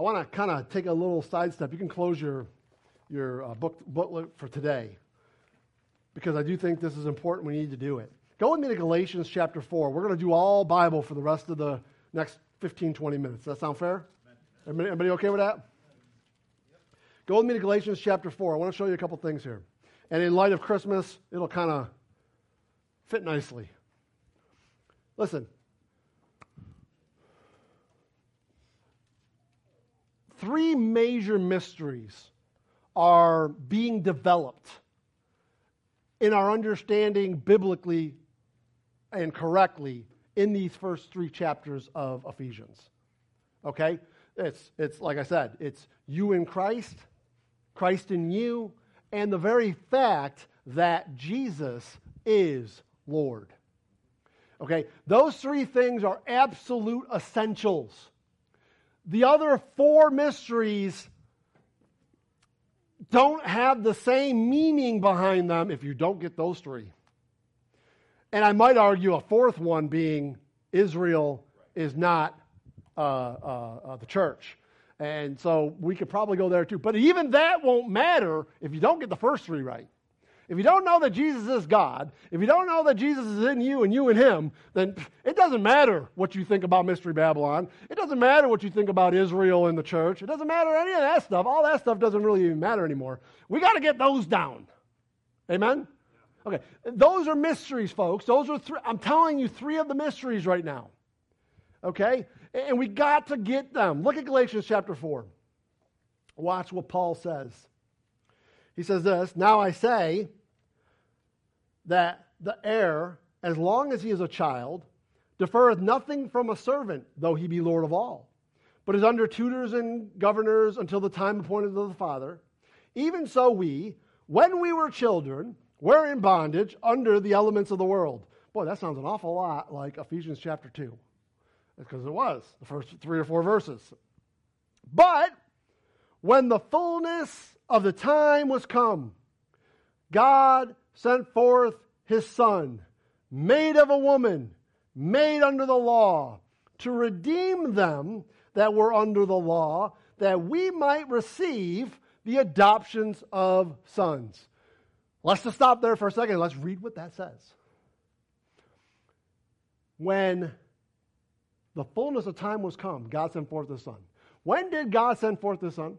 I want to kind of take a little sidestep. You can close your, your uh, book, booklet for today because I do think this is important. We need to do it. Go with me to Galatians chapter 4. We're going to do all Bible for the rest of the next 15, 20 minutes. Does that sound fair? Everybody, everybody okay with that? Go with me to Galatians chapter 4. I want to show you a couple things here. And in light of Christmas, it'll kind of fit nicely. Listen, three major mysteries are being developed in our understanding biblically and correctly in these first three chapters of Ephesians. Okay? It's, it's like I said, it's you in Christ, Christ in you, and the very fact that Jesus is Lord. Okay? Those three things are absolute essentials the other four mysteries don't have the same meaning behind them if you don't get those three. And I might argue a fourth one being Israel is not uh, uh, uh, the church. And so we could probably go there too. But even that won't matter if you don't get the first three right. If you don't know that Jesus is God, if you don't know that Jesus is in you and you in him, then it doesn't matter what you think about Mystery Babylon. It doesn't matter what you think about Israel and the church. It doesn't matter any of that stuff. All that stuff doesn't really even matter anymore. We got to get those down. Amen? Okay. Those are mysteries, folks. Those are three. I'm telling you three of the mysteries right now. Okay? And we got to get them. Look at Galatians chapter 4. Watch what Paul says. He says this Now I say, that the heir, as long as he is a child, deferreth nothing from a servant, though he be Lord of all, but is under tutors and governors until the time appointed of the Father. Even so, we, when we were children, were in bondage under the elements of the world. Boy, that sounds an awful lot like Ephesians chapter 2, because it was the first three or four verses. But when the fullness of the time was come, God sent forth his Son, made of a woman, made under the law, to redeem them that were under the law, that we might receive the adoptions of sons. Let's just stop there for a second. Let's read what that says. When the fullness of time was come, God sent forth the Son. When did God send forth the Son?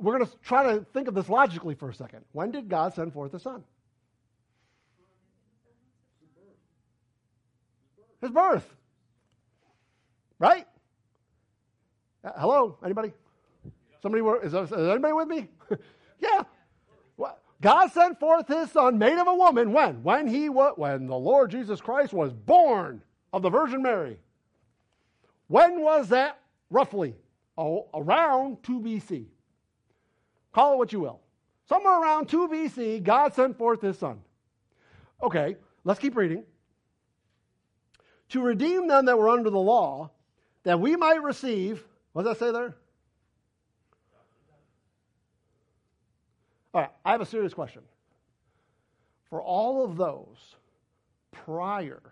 We're going to try to think of this logically for a second. When did God send forth the Son? His birth. Right? Uh, hello? Anybody? Somebody, is, anybody with me? [LAUGHS] yeah. God sent forth his son, made of a woman, when? When he was, when the Lord Jesus Christ was born of the Virgin Mary. When was that, roughly? Oh, around 2 BC. Call it what you will. Somewhere around 2 BC, God sent forth his son. Okay, let's keep reading. To redeem them that were under the law, that we might receive, what does that say there? All right, I have a serious question. For all of those prior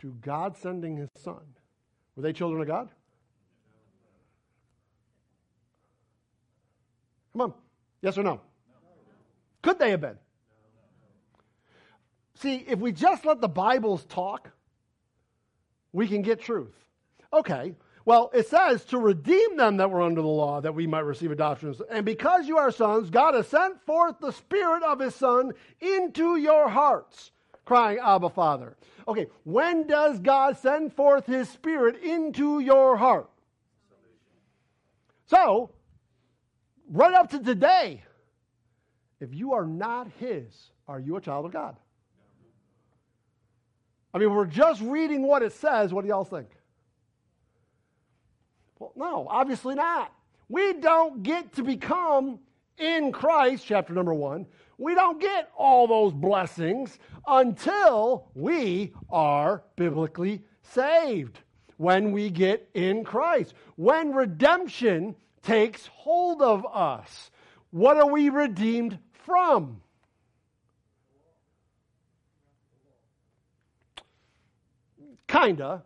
to God sending his son, were they children of God? Come on. Yes or no? Could they have been? See, if we just let the Bibles talk, we can get truth. Okay, well, it says to redeem them that were under the law, that we might receive adoption. And because you are sons, God has sent forth the Spirit of His Son into your hearts, crying, Abba, Father. Okay, when does God send forth His Spirit into your heart? So, right up to today, if you are not His, are you a child of God? I mean, we're just reading what it says. What do y'all think? Well, no, obviously not. We don't get to become in Christ, chapter number one, we don't get all those blessings until we are biblically saved. When we get in Christ. When redemption takes hold of us. What are we redeemed from? Kinda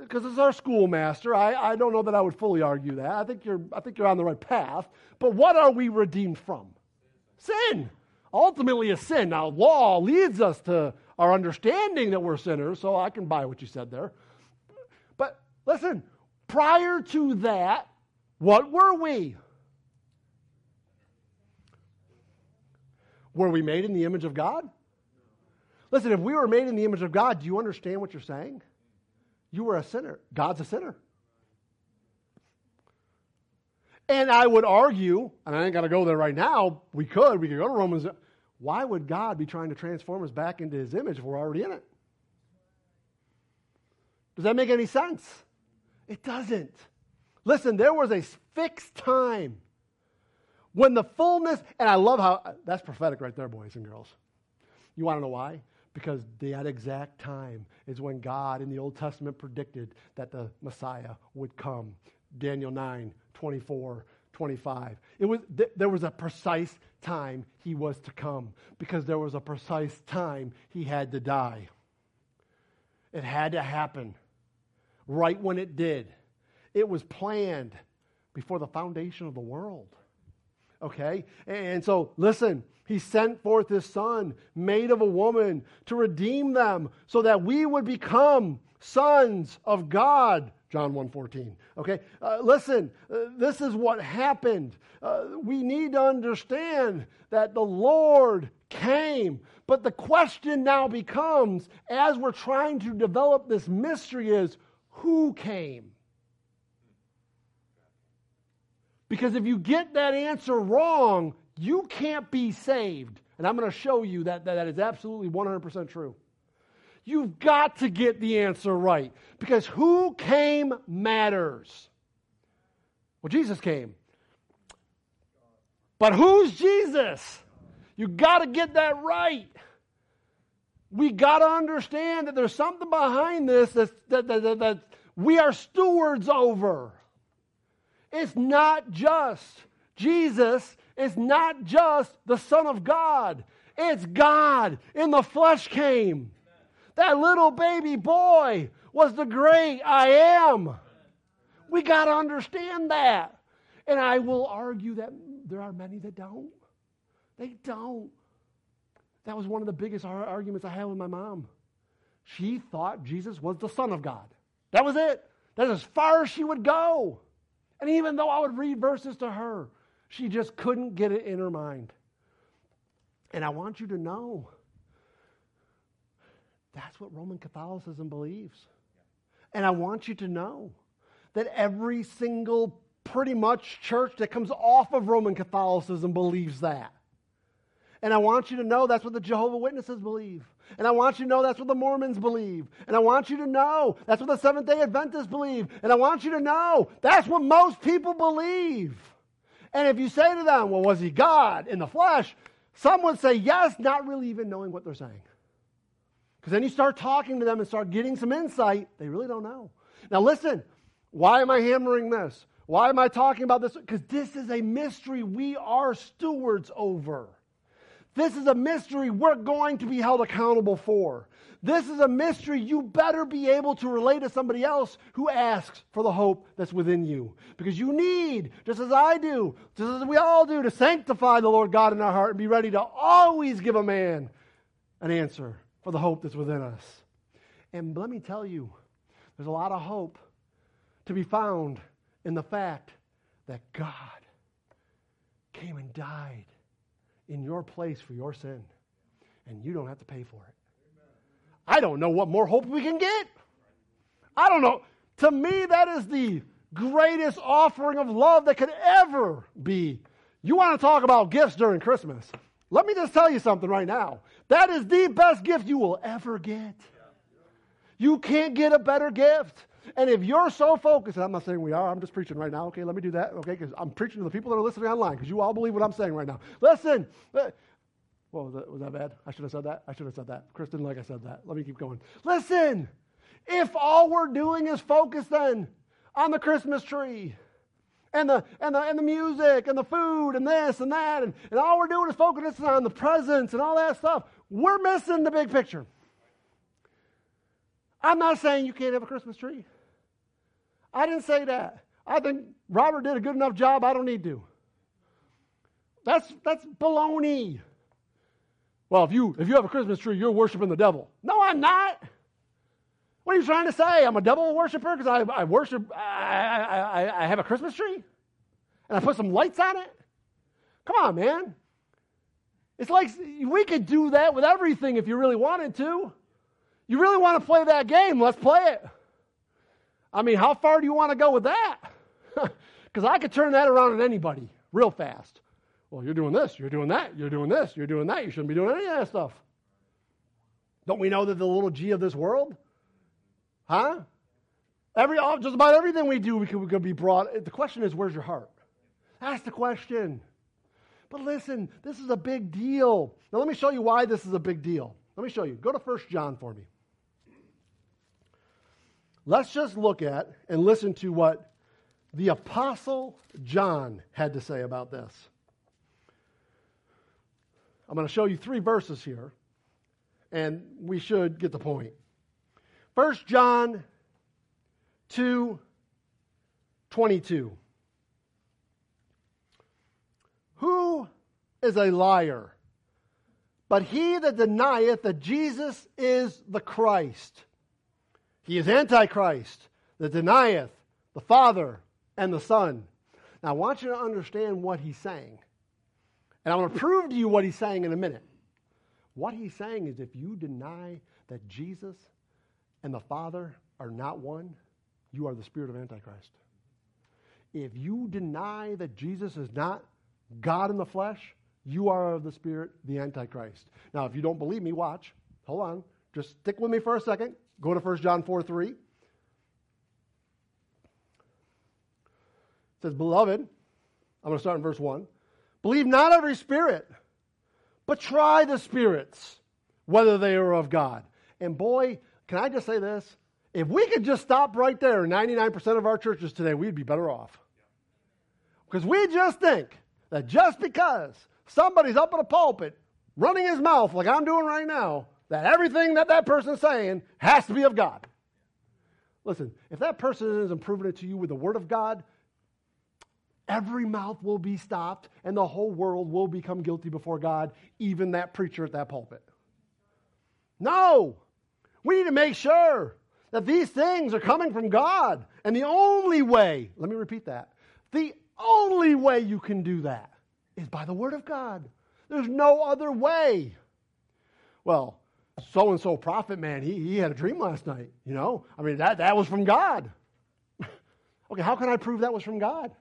because uh, it's our schoolmaster. I, I don't know that I would fully argue that. I think you're I think you're on the right path. But what are we redeemed from? Sin. Ultimately, a sin. Now, law leads us to our understanding that we're sinners, so I can buy what you said there. But listen, prior to that, what were we? Were we made in the image of God? Listen, if we were made in the image of God, do you understand what you're saying? You were a sinner. God's a sinner. And I would argue, and I ain't got to go there right now. We could. We could go to Romans. Why would God be trying to transform us back into his image if we're already in it? Does that make any sense? It doesn't. Listen, there was a fixed time when the fullness, and I love how that's prophetic right there, boys and girls. You want to know why? because that exact time is when God in the Old Testament predicted that the Messiah would come. Daniel 9, 24, 25. It was, th- there was a precise time he was to come because there was a precise time he had to die. It had to happen right when it did. It was planned before the foundation of the world. Okay? And so, listen, he sent forth his son, made of a woman, to redeem them so that we would become sons of God. John 1:14. Okay? Uh, listen, uh, this is what happened. Uh, we need to understand that the Lord came. But the question now becomes as we're trying to develop this mystery is who came? Because if you get that answer wrong, you can't be saved. And I'm going to show you that, that that is absolutely 100% true. You've got to get the answer right. Because who came matters. Well, Jesus came. But who's Jesus? You got to get that right. We got to understand that there's something behind this that, that, that, that we are stewards over. It's not just, Jesus is not just the Son of God, it's God in the flesh came. That little baby boy was the great I am. We got to understand that. And I will argue that there are many that don't. They don't. That was one of the biggest arguments I had with my mom. She thought Jesus was the Son of God. That was it. That's as far as she would go. And even though I would read verses to her, she just couldn't get it in her mind. And I want you to know that's what Roman Catholicism believes. And I want you to know that every single, pretty much, church that comes off of Roman Catholicism believes that. And I want you to know that's what the Jehovah Witnesses believe. And I want you to know that's what the Mormons believe. And I want you to know that's what the Seventh day Adventists believe. And I want you to know that's what most people believe. And if you say to them, well, was he God in the flesh? Some would say yes, not really even knowing what they're saying. Because then you start talking to them and start getting some insight, they really don't know. Now, listen, why am I hammering this? Why am I talking about this? Because this is a mystery we are stewards over. This is a mystery we're going to be held accountable for. This is a mystery you better be able to relate to somebody else who asks for the hope that's within you. Because you need, just as I do, just as we all do, to sanctify the Lord God in our heart and be ready to always give a man an answer for the hope that's within us. And let me tell you, there's a lot of hope to be found in the fact that God came and died in your place for your sin, and you don't have to pay for it. I don't know what more hope we can get. I don't know. To me, that is the greatest offering of love that could ever be. You want to talk about gifts during Christmas? Let me just tell you something right now. That is the best gift you will ever get. You can't get a better gift. And if you're so focused, I'm not saying we are, I'm just preaching right now. Okay, let me do that. Okay, because I'm preaching to the people that are listening online because you all believe what I'm saying right now. Listen. Uh, well, was that, was that bad? I should have said that. I should have said that. Chris didn't like I said that. Let me keep going. Listen. If all we're doing is focus then on the Christmas tree and the, and the, and the music and the food and this and that, and, and all we're doing is focusing on the presents and all that stuff, we're missing the big picture. I'm not saying you can't have a Christmas tree. I didn't say that. I think Robert did a good enough job. I don't need to. That's that's baloney. Well, if you if you have a Christmas tree, you're worshiping the devil. No, I'm not. What are you trying to say? I'm a devil worshiper because I, I worship. I, I, I have a Christmas tree, and I put some lights on it. Come on, man. It's like we could do that with everything if you really wanted to. You really want to play that game? Let's play it. I mean, how far do you want to go with that? [LAUGHS] Because I could turn that around on anybody real fast. Well, you're doing this, you're doing that, you're doing this, you're doing that. You shouldn't be doing any of that stuff. Don't we know that the little g of this world? Huh? Every, uh, just about everything we do, we could, we could be brought. The question is, where's your heart? That's the question. But listen, this is a big deal. Now, let me show you why this is a big deal. Let me show you. Go to 1 John for me. Let's just look at and listen to what the Apostle John had to say about this. I'm going to show you three verses here, and we should get the point. 1 John 2 22. Who is a liar? But he that denieth that Jesus is the Christ. He is Antichrist that denieth the Father and the Son. Now, I want you to understand what he's saying. And I'm going to prove to you what he's saying in a minute. What he's saying is if you deny that Jesus and the Father are not one, you are the spirit of Antichrist. If you deny that Jesus is not God in the flesh, you are of the spirit, the Antichrist. Now, if you don't believe me, watch. Hold on. Just stick with me for a second. Go to 1 John 4 3. It says, Beloved, I'm going to start in verse 1. Believe not every spirit, but try the spirits, whether they are of God. And boy, can I just say this? If we could just stop right there, 99% of our churches today, we'd be better off. Because we just think that just because somebody's up in a pulpit running his mouth like I'm doing right now, that everything that that person's saying has to be of God. Listen, if that person isn't proving it to you with the Word of God, every mouth will be stopped and the whole world will become guilty before God, even that preacher at that pulpit. No! We need to make sure that these things are coming from God. And the only way, let me repeat that, the only way you can do that is by the Word of God. There's no other way. Well, so and so prophet man, he, he had a dream last night, you know? I mean, that, that was from God. [LAUGHS] okay, how can I prove that was from God?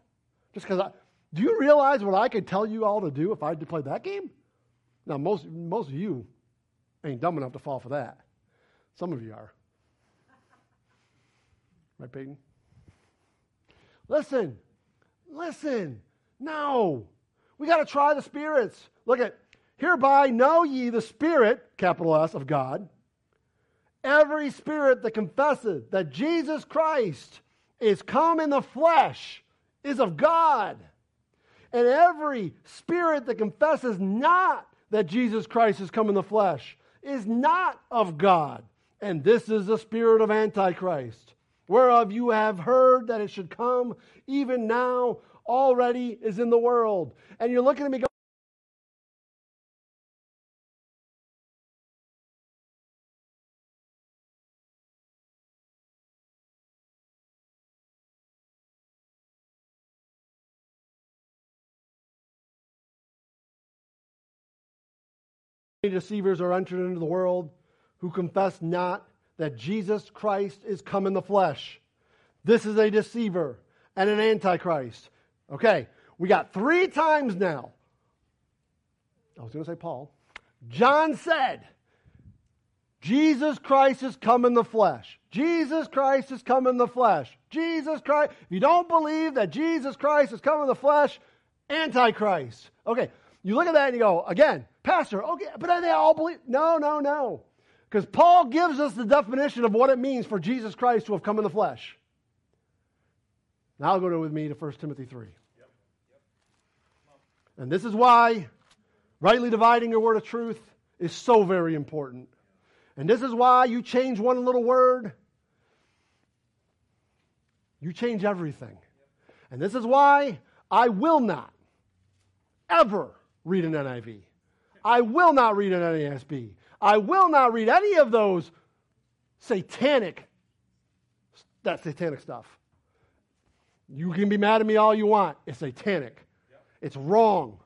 Just because I. Do you realize what I could tell you all to do if I had to play that game? Now, most, most of you ain't dumb enough to fall for that. Some of you are. Right, Peyton? Listen, listen. No. We got to try the spirits. Look at, hereby know ye the Spirit, capital S, of God. Every spirit that confesses that Jesus Christ is come in the flesh is of God. And every spirit that confesses not that Jesus Christ is come in the flesh is not of God. And this is the spirit of Antichrist, whereof you have heard that it should come, even now already is in the world. And you're looking at me going, deceivers are entered into the world who confess not that Jesus Christ is come in the flesh. This is a deceiver and an antichrist. Okay, we got three times now. I was going to say Paul. John said, Jesus Christ is come in the flesh. Jesus Christ is come in the flesh. Jesus Christ. If you don't believe that Jesus Christ is come in the flesh, Antichrist. Okay, you look at that and you go, again, Pastor, okay, but are they all believe? No, no, no. Because Paul gives us the definition of what it means for Jesus Christ to have come in the flesh. Now I'll go to with me to 1 Timothy 3. And this is why rightly dividing your word of truth is so very important. And this is why you change one little word, you change everything. And this is why I will not ever read an NIV. I will not read an NASB. I will not read any of those satanic, that satanic stuff. You can be mad at me all you want. It's satanic. Yep. It's wrong.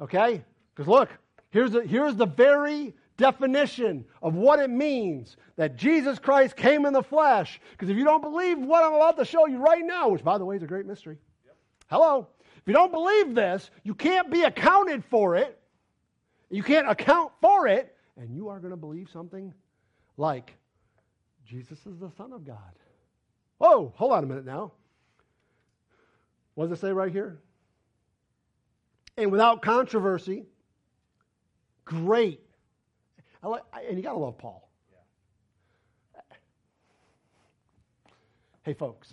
Okay? Because look, here's the, here's the very definition of what it means that Jesus Christ came in the flesh. Because if you don't believe what I'm about to show you right now, which by the way is a great mystery. Yep. Hello. If you don't believe this, you can't be accounted for it you can't account for it, and you are going to believe something like Jesus is the Son of God. Oh, hold on a minute now. What does it say right here? And without controversy, great. Like, and you got to love Paul. Hey, folks,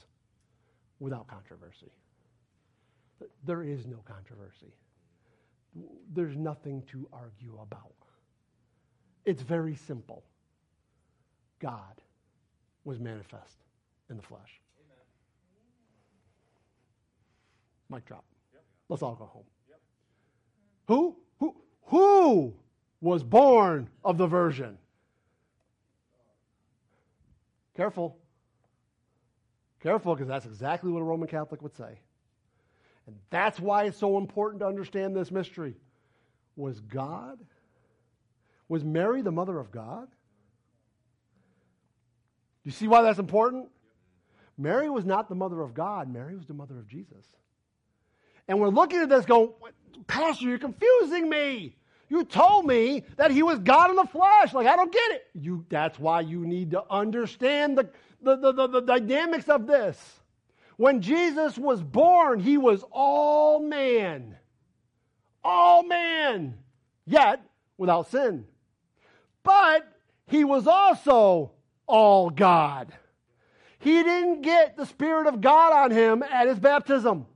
without controversy. There is no controversy there's nothing to argue about. It's very simple. God was manifest in the flesh. Amen. Mic drop. Yep. Let's all go home. Yep. Who? Who? Who was born of the virgin? Careful. Careful, because that's exactly what a Roman Catholic would say. And that's why it's so important to understand this mystery. Was God, was Mary the mother of God? Do you see why that's important? Mary was not the mother of God, Mary was the mother of Jesus. And we're looking at this going, Pastor, you're confusing me. You told me that he was God in the flesh. Like, I don't get it. You, that's why you need to understand the, the, the, the, the dynamics of this. When Jesus was born, he was all man. All man, yet without sin. But he was also all God. He didn't get the Spirit of God on him at his baptism.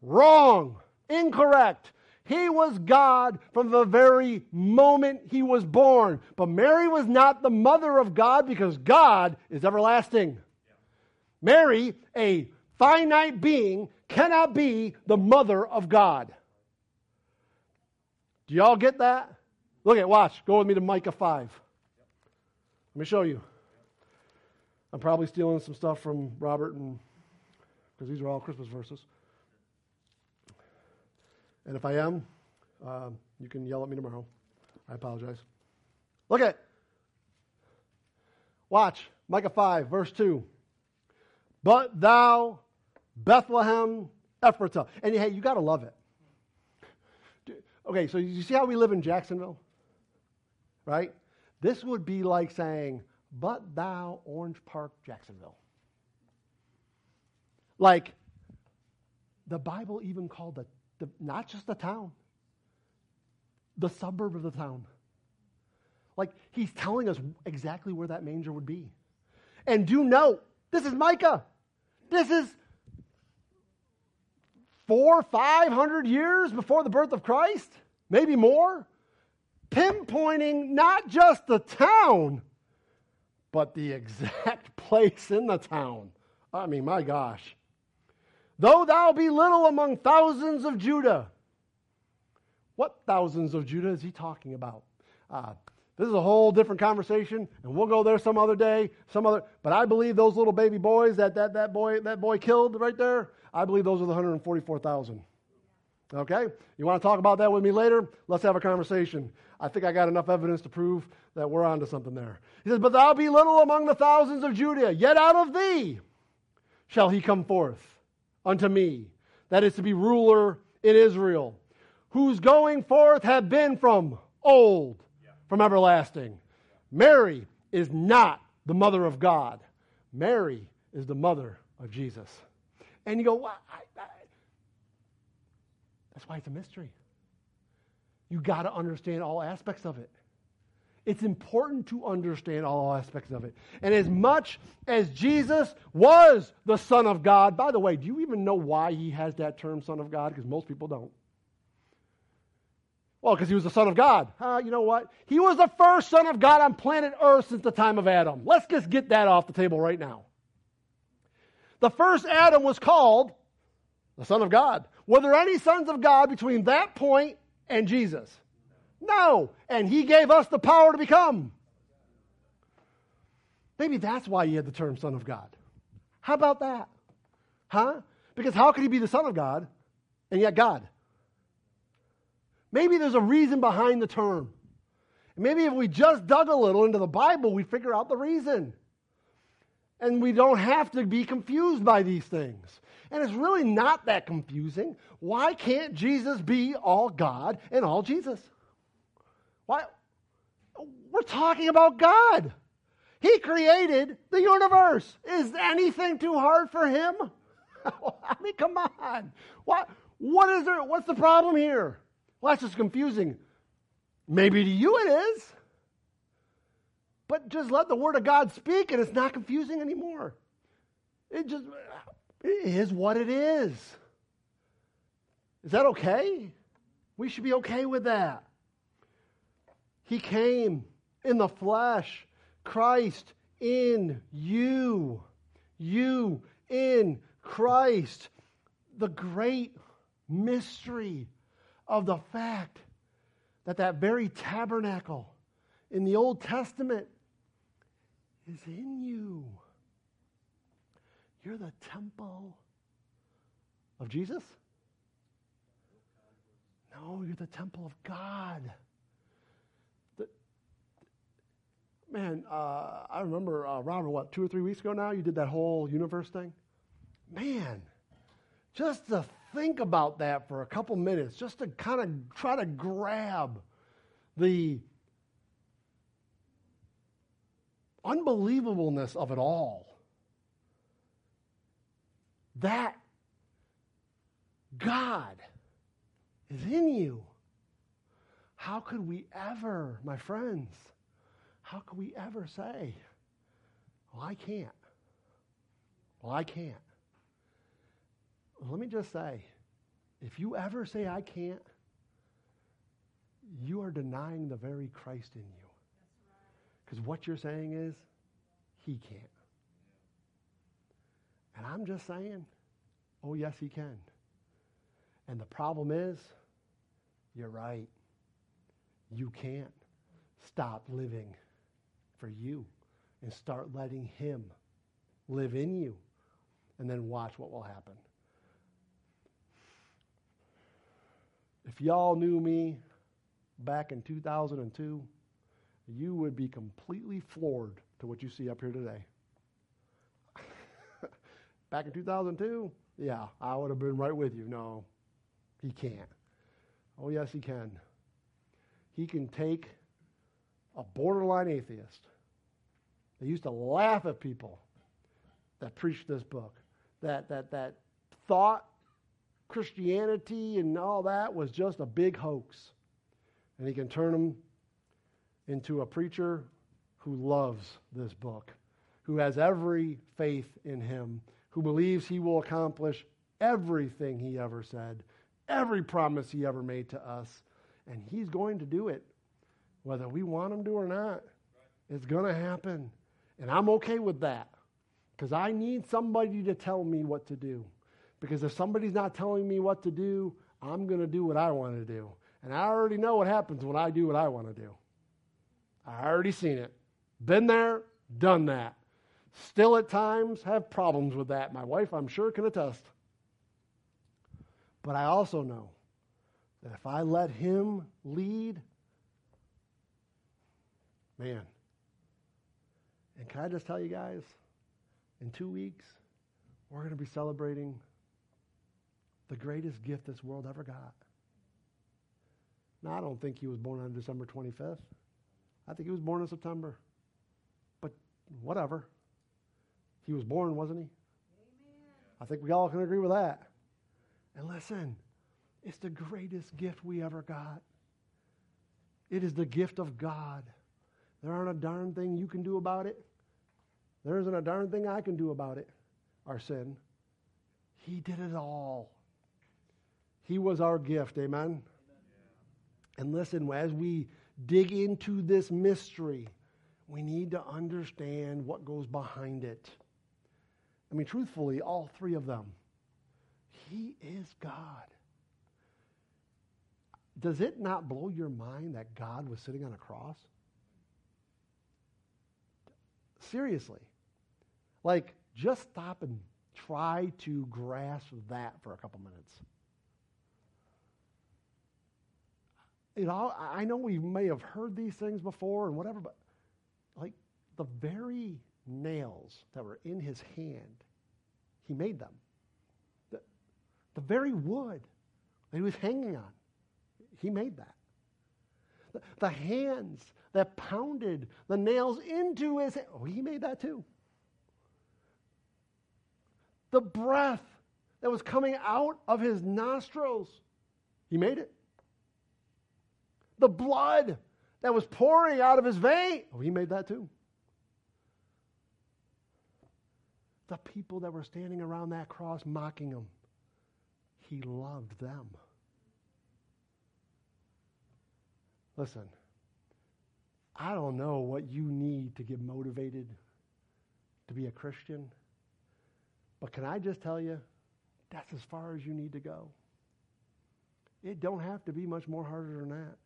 Wrong. Incorrect. He was God from the very moment he was born. But Mary was not the mother of God because God is everlasting. Mary, a finite being, cannot be the mother of God. Do y'all get that? Look at, watch. Go with me to Micah 5. Let me show you. I'm probably stealing some stuff from Robert and because these are all Christmas verses. And if I am, um, you can yell at me tomorrow. I apologize. Look at. Watch Micah 5, verse 2. But thou, Bethlehem Ephratah. And hey, you got to love it. Okay, so you see how we live in Jacksonville? Right? This would be like saying, But thou, Orange Park, Jacksonville. Like, the Bible even called the, the not just the town, the suburb of the town. Like, he's telling us exactly where that manger would be. And do note, this is Micah. This is four, five hundred years before the birth of Christ, maybe more, pinpointing not just the town, but the exact [LAUGHS] place in the town. I mean, my gosh. Though thou be little among thousands of Judah. What thousands of Judah is he talking about? Uh, this is a whole different conversation, and we'll go there some other day, some other. But I believe those little baby boys that that, that boy that boy killed right there. I believe those are the 144,000. Okay? You want to talk about that with me later? Let's have a conversation. I think I got enough evidence to prove that we're onto something there. He says, But thou be little among the thousands of Judah, yet out of thee shall he come forth unto me. That is to be ruler in Israel, whose going forth have been from old from everlasting. Mary is not the mother of God. Mary is the mother of Jesus. And you go, well, I, I. that's why it's a mystery. You got to understand all aspects of it. It's important to understand all aspects of it. And as much as Jesus was the Son of God, by the way, do you even know why he has that term Son of God? Because most people don't. Well, because he was the Son of God. Uh, you know what? He was the first Son of God on planet Earth since the time of Adam. Let's just get that off the table right now. The first Adam was called the Son of God. Were there any sons of God between that point and Jesus? No. And he gave us the power to become. Maybe that's why he had the term Son of God. How about that? Huh? Because how could he be the Son of God and yet God? Maybe there's a reason behind the term. Maybe if we just dug a little into the Bible, we'd figure out the reason. And we don't have to be confused by these things. And it's really not that confusing. Why can't Jesus be all God and all Jesus? Why? We're talking about God. He created the universe. Is anything too hard for him? [LAUGHS] I mean, come on. What, what is there? What's the problem here? Well, that's just confusing. Maybe to you it is. But just let the Word of God speak and it's not confusing anymore. It just it is what it is. Is that okay? We should be okay with that. He came in the flesh, Christ in you. You in Christ. The great mystery of the fact that that very tabernacle in the Old Testament is in you. You're the temple of Jesus? No, you're the temple of God. Man, uh, I remember, uh, Robert, what, two or three weeks ago now, you did that whole universe thing? Man, just the think about that for a couple minutes, just to kind of try to grab the unbelievableness of it all. That God is in you. How could we ever, my friends, how could we ever say, well, I can't? Well, I can't. Let me just say if you ever say, I can't, you are denying the very Christ in you. Because what you're saying is, He can't. And I'm just saying, oh, yes, He can. And the problem is, you're right. You can't stop living for you and start letting Him live in you. And then watch what will happen. If y'all knew me back in 2002, you would be completely floored to what you see up here today. [LAUGHS] back in 2002, yeah, I would have been right with you. No, he can't. Oh, yes, he can. He can take a borderline atheist. They used to laugh at people that preached this book, that, that, that thought Christianity and all that was just a big hoax. And he can turn them into a preacher who loves this book, who has every faith in him, who believes he will accomplish everything he ever said, every promise he ever made to us. And he's going to do it, whether we want him to or not. It's going to happen. And I'm okay with that because I need somebody to tell me what to do. Because if somebody's not telling me what to do, I'm going to do what I want to do. And I already know what happens when I do what I want to do. I already seen it. Been there, done that. Still at times have problems with that. My wife, I'm sure, can attest. But I also know that if I let him lead, man. And can I just tell you guys, in two weeks, we're going to be celebrating the greatest gift this world ever got. Now, I don't think he was born on December 25th. I think he was born in September. But whatever. He was born, wasn't he? Amen. I think we all can agree with that. And listen, it's the greatest gift we ever got. It is the gift of God. There aren't a darn thing you can do about it. There isn't a darn thing I can do about it, our sin. He did it all. He was our gift. Amen? And listen, as we dig into this mystery, we need to understand what goes behind it. I mean, truthfully, all three of them. He is God. Does it not blow your mind that God was sitting on a cross? Seriously. Like, just stop and try to grasp that for a couple minutes. You know, I know we may have heard these things before and whatever, but like the very nails that were in his hand, he made them. The, the very wood that he was hanging on, he made that. The, the hands that pounded the nails into his hand, oh, he made that too. The breath that was coming out of his nostrils, he made it the blood that was pouring out of his vein. Oh, he made that too. The people that were standing around that cross mocking him, he loved them. Listen, I don't know what you need to get motivated to be a Christian, but can I just tell you, that's as far as you need to go. It don't have to be much more harder than that.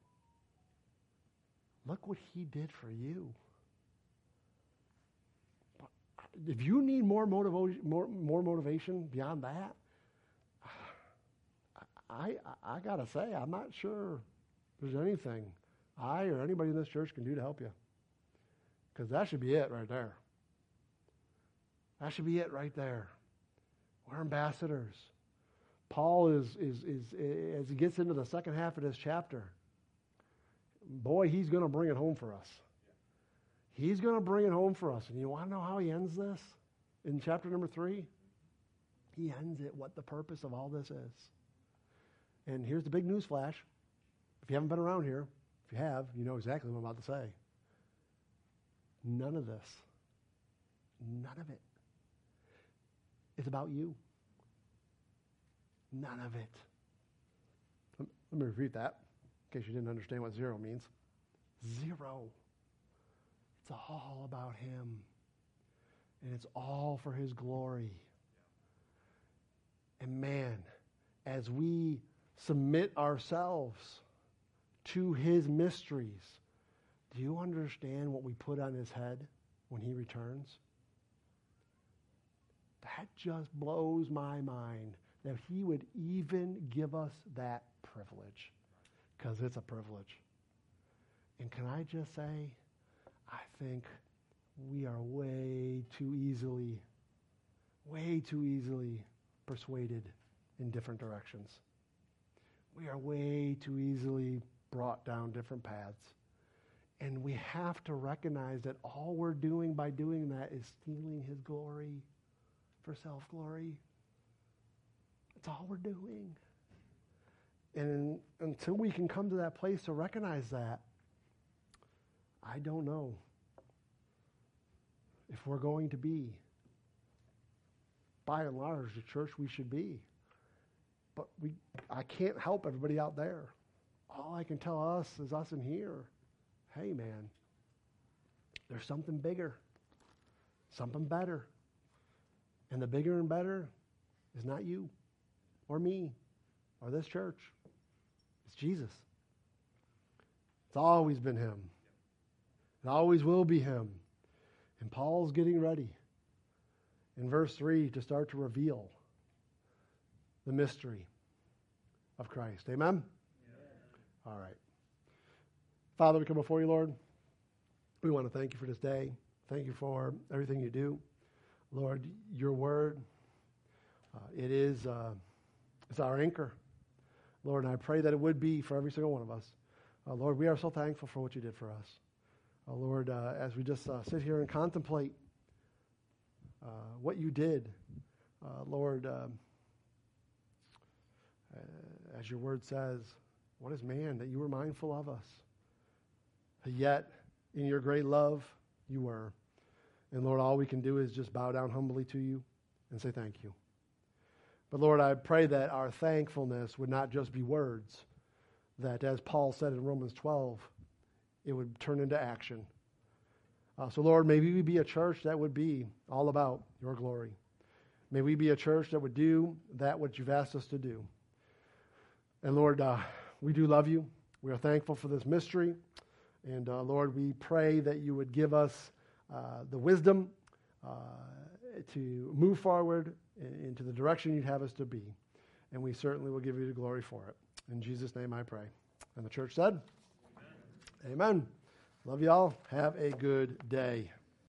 Look what he did for you. If you need more, motiva- more, more motivation beyond that, I, I, I got to say, I'm not sure there's anything I or anybody in this church can do to help you. Because that should be it right there. That should be it right there. We're ambassadors. Paul is, is, is, as he gets into the second half of this chapter, boy, he's going to bring it home for us. He's going to bring it home for us. And you want to know how he ends this? In chapter number three, he ends it what the purpose of all this is. And here's the big news flash. If you haven't been around here, if you have, you know exactly what I'm about to say. None of this, none of it It's about you. None of it. Let me repeat that in case you didn't understand what zero means. Zero. It's all about Him. And it's all for His glory. And man, as we submit ourselves to His mysteries, do you understand what we put on His head when He returns? That just blows my mind that He would even give us that privilege because it's a privilege. And can I just say, I think we are way too easily, way too easily persuaded in different directions. We are way too easily brought down different paths. And we have to recognize that all we're doing by doing that is stealing his glory for self glory. That's all we're doing. And until we can come to that place to recognize that, I don't know if we're going to be, by and large, the church we should be. But we, I can't help everybody out there. All I can tell us is us in here. Hey, man, there's something bigger, something better. And the bigger and better is not you or me or this church. Jesus. It's always been Him. It always will be Him. And Paul's getting ready in verse 3 to start to reveal the mystery of Christ. Amen? All right. Father, we come before you, Lord. We want to thank you for this day. Thank you for everything you do. Lord, your word, uh, it is uh, it's our anchor. Lord, and I pray that it would be for every single one of us. Uh, Lord, we are so thankful for what you did for us. Uh, Lord, uh, as we just uh, sit here and contemplate uh, what you did, uh, Lord, um, as your word says, what is man that you were mindful of us? Yet, in your great love, you were. And Lord, all we can do is just bow down humbly to you and say thank you. But Lord, I pray that our thankfulness would not just be words, that as Paul said in Romans 12, it would turn into action. Uh, so, Lord, may we be a church that would be all about your glory. May we be a church that would do that which you've asked us to do. And Lord, uh, we do love you. We are thankful for this mystery. And uh, Lord, we pray that you would give us uh, the wisdom uh, to move forward into the direction you'd have us to be. And we certainly will give you the glory for it. In Jesus' name I pray. And the church said, Amen. Amen. Love y'all. Have a good day.